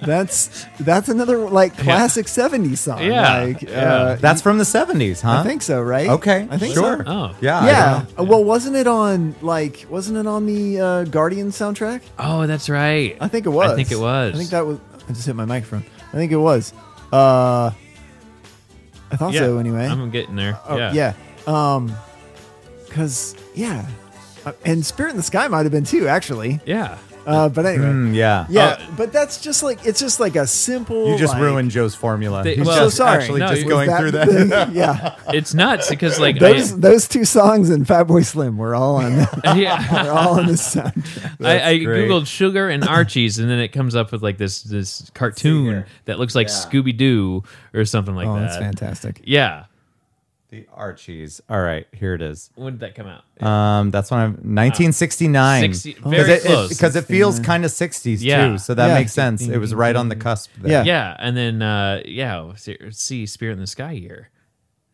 That's that's another like classic '70s song. Yeah, like, yeah. Uh, That's from the 70s, huh? I think so, right? Okay. I think sure. so. Oh. Yeah. I Yeah. don't know. Well, wasn't it on like wasn't it on the uh, Guardian soundtrack? oh, that's right. I think it was. I think it was. I think that was. I just hit my microphone. I think it was. Uh, I thought yeah. so. Anyway. I'm getting there. Oh, yeah, yeah. Um, cause yeah, Uh, and Spirit in the Sky might have been too, actually. yeah. Uh, but anyway, Mm, yeah. yeah. Oh. but that's just like it's just like a simple. You just like- ruined Joe's formula. They- He's well- just So sorry. actually No, just you- going Was through that that. [LAUGHS] the- yeah, It's nuts because like those I, those two songs and Fatboy Slim were all on. [LAUGHS] yeah. [LAUGHS] They're all on the soundtrack. I, I great. googled sugar and Archie's, and then it comes up with like this this cartoon here. that looks like Yeah. Scooby Doo or something like Oh, that. that's fantastic. Yeah. The Archies. All right, here it is. When did that come out? Um, that's when I'm 1969. 60 very close. Because it, feels kind of 60s Yeah. too, so that Yeah. makes sense. It was right on the cusp. There. Yeah. Yeah, and then uh yeah, see Spirit in the Sky year.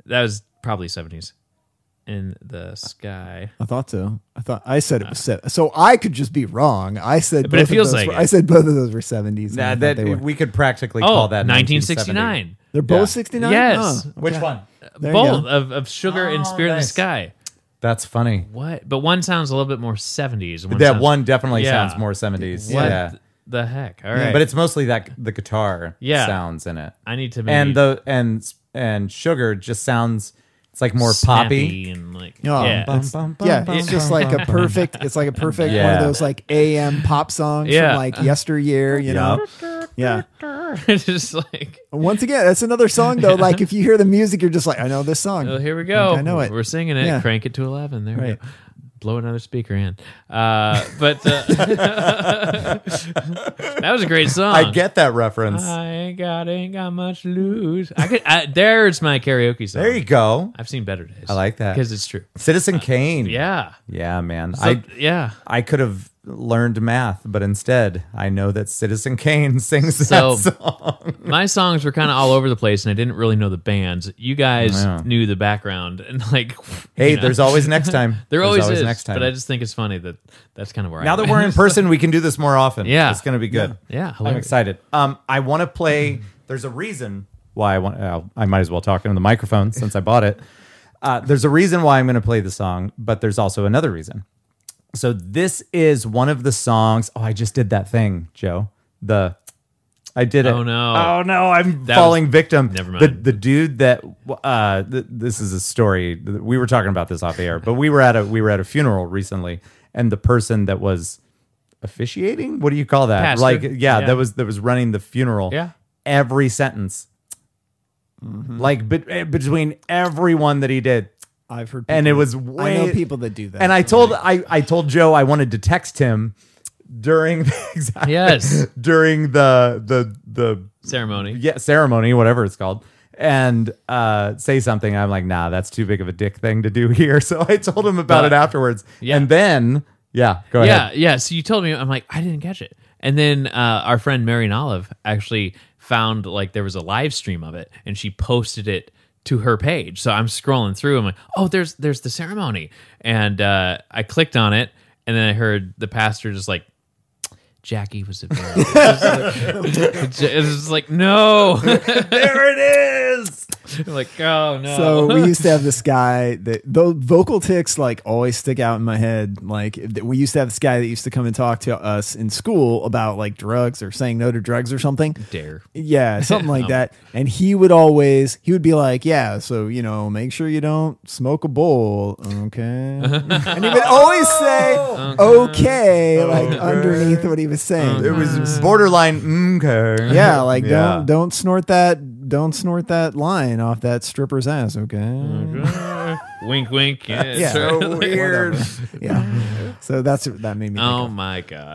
That was probably seventies. In the sky. I thought so. I thought I said it was seven. So I could just be wrong. I said, But it both of feels those like were- it. I said both of those were seventies. That, that we could practically Oh, call that 1969. They're both Yeah. sixty nine. Yes. Which one? There you Both go. of, of Sugar and Oh, Spirit in the oh, nice. Sky. That's funny. What? But one sounds a little bit more 70s. that sounds- one definitely Yeah. sounds more 70s. What Yeah. the heck? All right. But it's mostly that the guitar Yeah. sounds in it. I need to maybe And the and and sugar just sounds it's like more poppy. and like Oh, yeah. Bum, bum, bum, Yeah, bum, it's just like a perfect. It's like a perfect one Yeah. of those like AM pop songs Yeah. from like yesteryear. You know. Yeah. [LAUGHS] it's just like Once again, that's another song though. Like if you hear the music, you're just like, I know this song. Oh, here we go. I know it. We're singing it. Yeah. Crank it to 11. There we Right. go. Blow another speaker in. Uh, but uh, [LAUGHS] that was a great song. I get that reference. I ain't got, ain't got much to lose. I could. I, there's my karaoke song. there you go. I've seen better days. I like that. because it's true. Citizen King. Yeah. Yeah, man. So, I yeah. I could have learned math, but instead I know that Citizen King [LAUGHS] sings So- that song. [LAUGHS] My songs were kind of all over the place, and I didn't really know the bands. You guys Yeah. knew the background, and like, [LAUGHS] Hey, know, there's always next time. there There's always, is. next time. But I just think it's funny that that's kind of where now I that went. we're in person, we can do this more often. Yeah. it's gonna be good. yeah, I'm excited. Um, I want to play. There's a reason why I want. Uh, I might as well talk into the microphone since I bought it. Uh, there's a reason why I'm going to play the song, but there's also another reason. So this is one of the songs. Oh, I just did that thing, Joe. The I did it. Oh, no. Oh no! I'm That falling was- victim. Never mind. the dude that uh, th- this is a story. We were talking about this off air, but we were at a we were at a funeral recently, and the person that was officiating. What do you call that? Pastor. Like, yeah, Yeah. that was that was running the funeral. Yeah. every sentence, like be- between everyone that he did, I've heard, and people- it was I know people that do that. And I told I I told Joe I wanted to text him during the, [LAUGHS] exactly Yes. [LAUGHS] during the the the ceremony. yeah ceremony whatever it's called and uh say something i'm like nah that's too big of a dick thing to do [LAUGHS] here so i told him about But- it afterwards Yeah. and then yeah go Yeah, ahead yeah. So you told me, I'm like, I didn't catch it. And then uh, our friend Marion Olive actually found like there was a live stream of it, and she posted it to her page. So I'm scrolling through. I'm like, oh, there's there's the ceremony, and uh, I clicked on it, and then I heard the pastor just like. Jackie was available. it's just like no, [LAUGHS] there it is. like oh no. So we used to have this guy that the vocal ticks like always stick out in my head. Like we used to have this guy that used to come and talk to us in school about like drugs or saying no to drugs or something. dare. Yeah, something like [LAUGHS] Um. that. And he would always he would be like, "Yeah, so you know, make sure you don't smoke a bowl, okay?" [LAUGHS] and he would always say, "Okay," like underneath what he was saying. It was borderline okay. Yeah, [LAUGHS] like Yeah. don't don't snort that don't snort that line off that stripper's ass, okay? wink, wink. [LAUGHS] Yeah. Yeah. [LAUGHS] So weird. Yeah. So that's that made me. Think Oh of. my [COUGHS] god.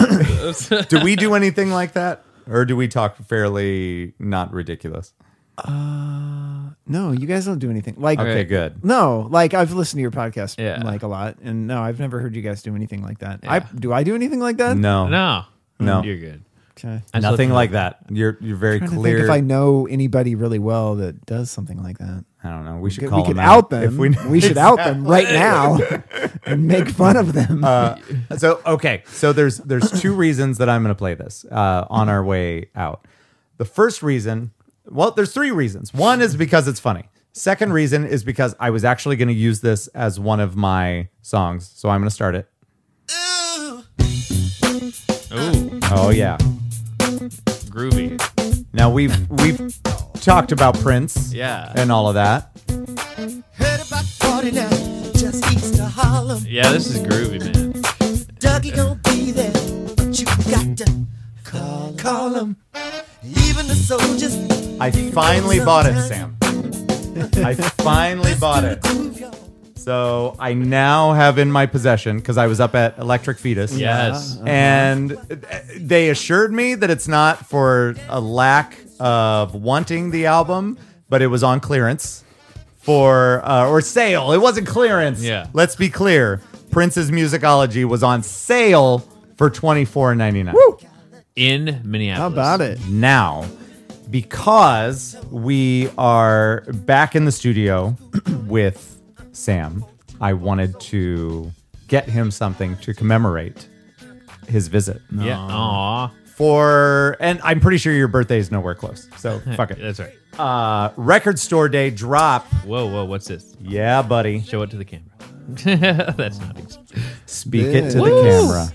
do we do anything like that? Or do we talk fairly not ridiculous? Uh no, you guys don't do anything like. Okay, good. No, like I've listened to your podcast Yeah. like a lot, and no, I've never heard you guys do anything like that. Yeah. I do. I do anything like that? No. no, No. you're good. Okay. I just Nothing looked- like that. You're you're very trying to think clear. if I know anybody really well that does something like that. I don't know. We should We call could them out them. If [LAUGHS] we, should out them right now and make fun of them. Uh, so okay, so there's there's two reasons that I'm going to play this uh, on our way out. The first reason, well, there's three reasons. One is because it's funny. Second reason is because I was actually going to use this as one of my songs. So I'm going to start it. Ooh, Oh yeah. groovy. Now we've we've talked about Prince, Yeah. and all of that. Heard about 49 just east of Harlem. Yeah, this is groovy, man. Dougie gon' be there, but you got to call, call him. Even the soldiers. I finally bought it, Sam. I finally bought it. So I now have in my possession because I was up at Electric Fetus. Yes. and they assured me that it's not for a lack of wanting the album, but it was on clearance for uh, or sale. It wasn't clearance. Yeah. Let's be clear. Prince's Musicology was on sale for twenty four ninety nine. In Minneapolis. How about it? Now, because we are back in the studio [CLEARS THROAT] with Sam, I wanted to get him something to commemorate his visit. Yeah. Aw. For and I'm pretty sure your birthday is nowhere close. So [LAUGHS] fuck it. That's right. Uh record store day drop. Whoa, whoa, what's this? Yeah, buddy. Show it to the camera. [LAUGHS] That's not easy. Speak it to the Woo! camera.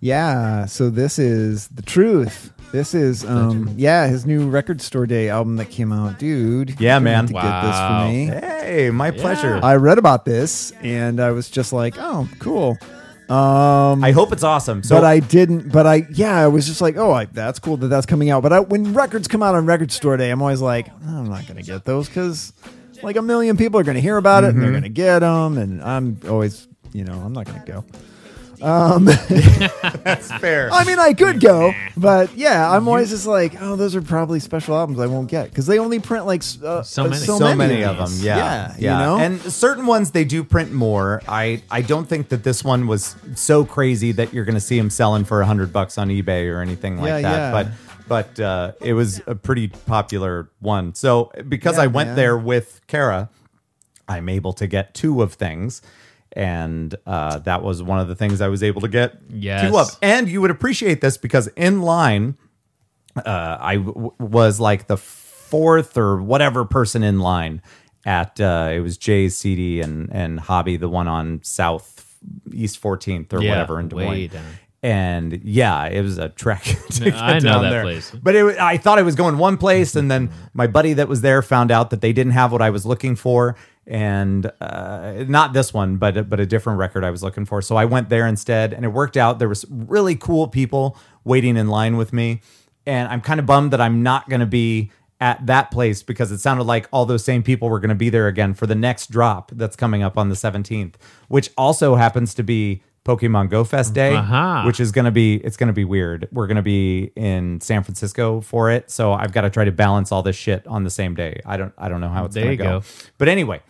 Yeah. So this is the truth. This is um yeah his new record store day album that came out, dude. Yeah, You're gonna man. get this Wow. for me. Hey, my pleasure. I read about this and I was just like, oh, cool. Um, I hope it's awesome. So but I didn't. But I, yeah, I was just like, oh, I, that's cool that that's coming out. But I, when records come out on Record Store Day, I'm always like, I'm not gonna get those because like a million people are gonna hear about it and Mm-hmm. they're gonna get them, and I'm always, you know, I'm not gonna go. [LAUGHS] that's fair. I mean, I could go, but yeah, I'm always just like, oh, those are probably special albums I won't get because they only print like uh, So many. so many of them these. yeah yeah, you know, and certain ones they do print more i i don't think that this one was so crazy that you're gonna see them selling for a hundred bucks on ebay or anything like Yeah, that yeah. but but uh, it was a pretty popular one so because Yeah, i went man. there with kara i'm able to get two of things and uh, that was one of the things i was able to get Yes. two of and you would appreciate this because in line uh, I w- was like the fourth or whatever person in line at uh, it was Jay's CD and and Hobby, the one on South East 14th or Yeah, whatever in Des Moines. And yeah, it was a trek. [LAUGHS] to No, get I know down that there. place. But it, I thought I was going one place, and then my buddy that was there found out that they didn't have what I was looking for, and uh, not this one, but but a different record I was looking for. So I went there instead, and it worked out. There was really cool people waiting in line with me, and I'm kind of bummed that I'm not going to be at that place because it sounded like all those same people were going to be there again for the next drop that's coming up on the 17th, which also happens to be Pokemon Go Fest Day, Aha. which is going to be it's going to be weird. We're going to be in San Francisco for it, so I've got to try to balance all this shit on the same day. I don't I don't know how it's going to go. go. But anyway,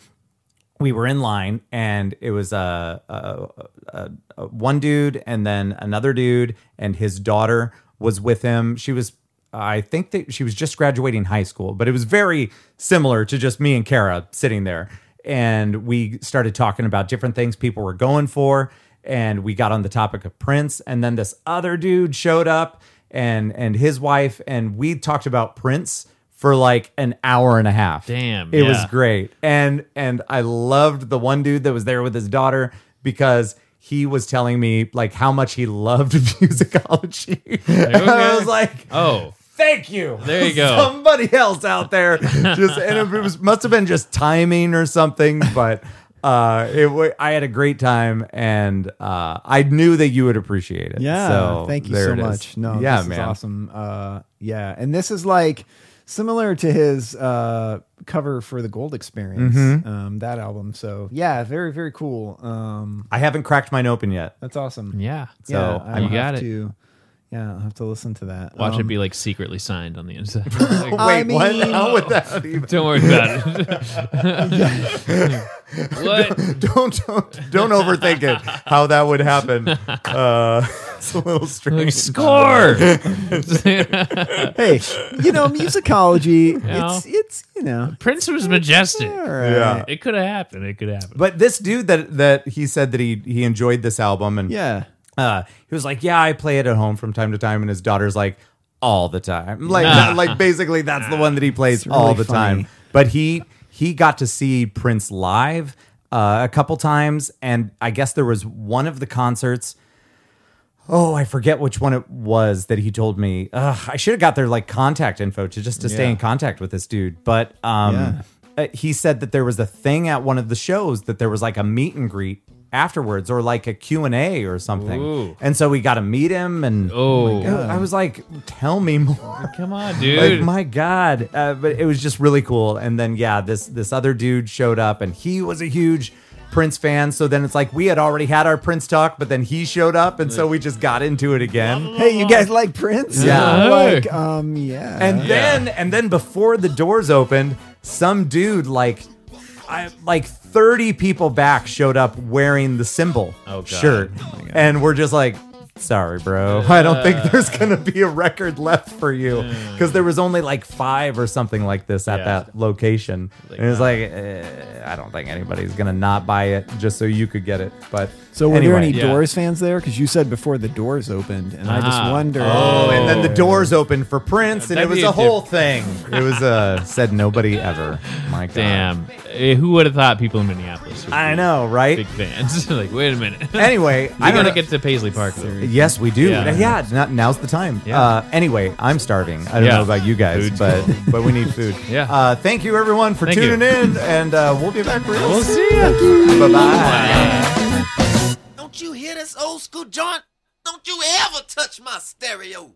we were in line and it was a, a, a, a one dude and then another dude and his daughter was with him. She was I think that she was just graduating high school, but it was very similar to just me and Kara sitting there. And we started talking about different things people were going for. And we got on the topic of Prince, and then this other dude showed up and and his wife, and we talked about Prince for like an hour and a half. Damn, it was great, and and I loved the one dude that was there with his daughter because. He was telling me like how much he loved [LAUGHS] musicology. And I was like, Oh, thank you. There you go. [LAUGHS] Somebody else out there just and it was must have been just timing or something, but [LAUGHS] uh it wa- I had a great time and uh I knew that you would appreciate it. Yeah, so thank you so it is. much. No, yeah, this is man. awesome. Uh, yeah, and this is like similar to his uh, cover for the Gold Experience, Mm-hmm. um, that album. So yeah, very very cool. Um, I haven't cracked mine open yet. that's awesome. yeah. So, yeah, I I'll You got have it. To, yeah, I'll have to listen to that. Watch it Um, be like secretly signed on the [LAUGHS] inside. Wait, I what? mean- How would that [LAUGHS] even Don't worry about it. [LAUGHS] what? don't don't don't overthink it how that would happen. Uh it's a little Like, strange. score. hey, you know, musicology. Yeah. It's it's you know. Prince was majestic. All right. Yeah. It could have happened. It could happen. But this dude that that he said that he he enjoyed this album and Yeah. Uh, he was like, "Yeah, I play it at home from time to time," and his daughter's like, "All the time." Like, Ah. [LAUGHS] like basically, that's the one that he plays really all the funny. time. But he he got to see Prince live uh, a couple times, and I guess there was one of the concerts. Oh, I forget which one it was that he told me. Ugh, I should have got their like contact info to just to stay Yeah. in contact with this dude. But um, Yeah. uh, he said that there was a thing at one of the shows that there was like a meet and greet afterwards or like a Q&A or something. Ooh. And so we got to meet him and Oh, I was like, tell me more. come on, dude. Like my God, uh, but it was just really cool. And then yeah, this this other dude showed up, and he was a huge Prince fan. So then it's like we had already had our Prince talk, but then he showed up, and so we just got into it again. [LAUGHS] Hey, you guys like Prince? Yeah. Like, um, yeah. And then and then before the doors opened, some dude like I like 30 people back showed up wearing the symbol Oh, God. shirt. and we're just like Sorry, bro. [LAUGHS] I don't think there's gonna be a record left for you because there was only like five or something like this at Yeah. that location. And it's uh, like, eh, I don't think anybody's gonna not buy it just so you could get it. But So were anyway. there any Yeah. Doors fans there? Because you said before the doors opened, and I just Ah. wondered. Oh, and then the doors opened for Prince, and it That'd was a a whole thing. It was uh said nobody ever. My God. Damn. Eh, Who would have thought people in Minneapolis would I be know, right? big fans? [LAUGHS] like, wait a minute. Anyway, [LAUGHS] I I don't gotta get to Paisley Park. Though. Yes, we do. Yeah. Yeah, not, now's the time. Yeah. Uh, anyway, I'm starving. I don't Yeah. know about you guys, Food's but but we need food. [LAUGHS] Yeah. Uh, thank you everyone for Thank tuning you. in, and uh, we'll be back real We'll soon. see ya. Bye bye. Don't you hear this old school joint? Don't you ever touch my stereo.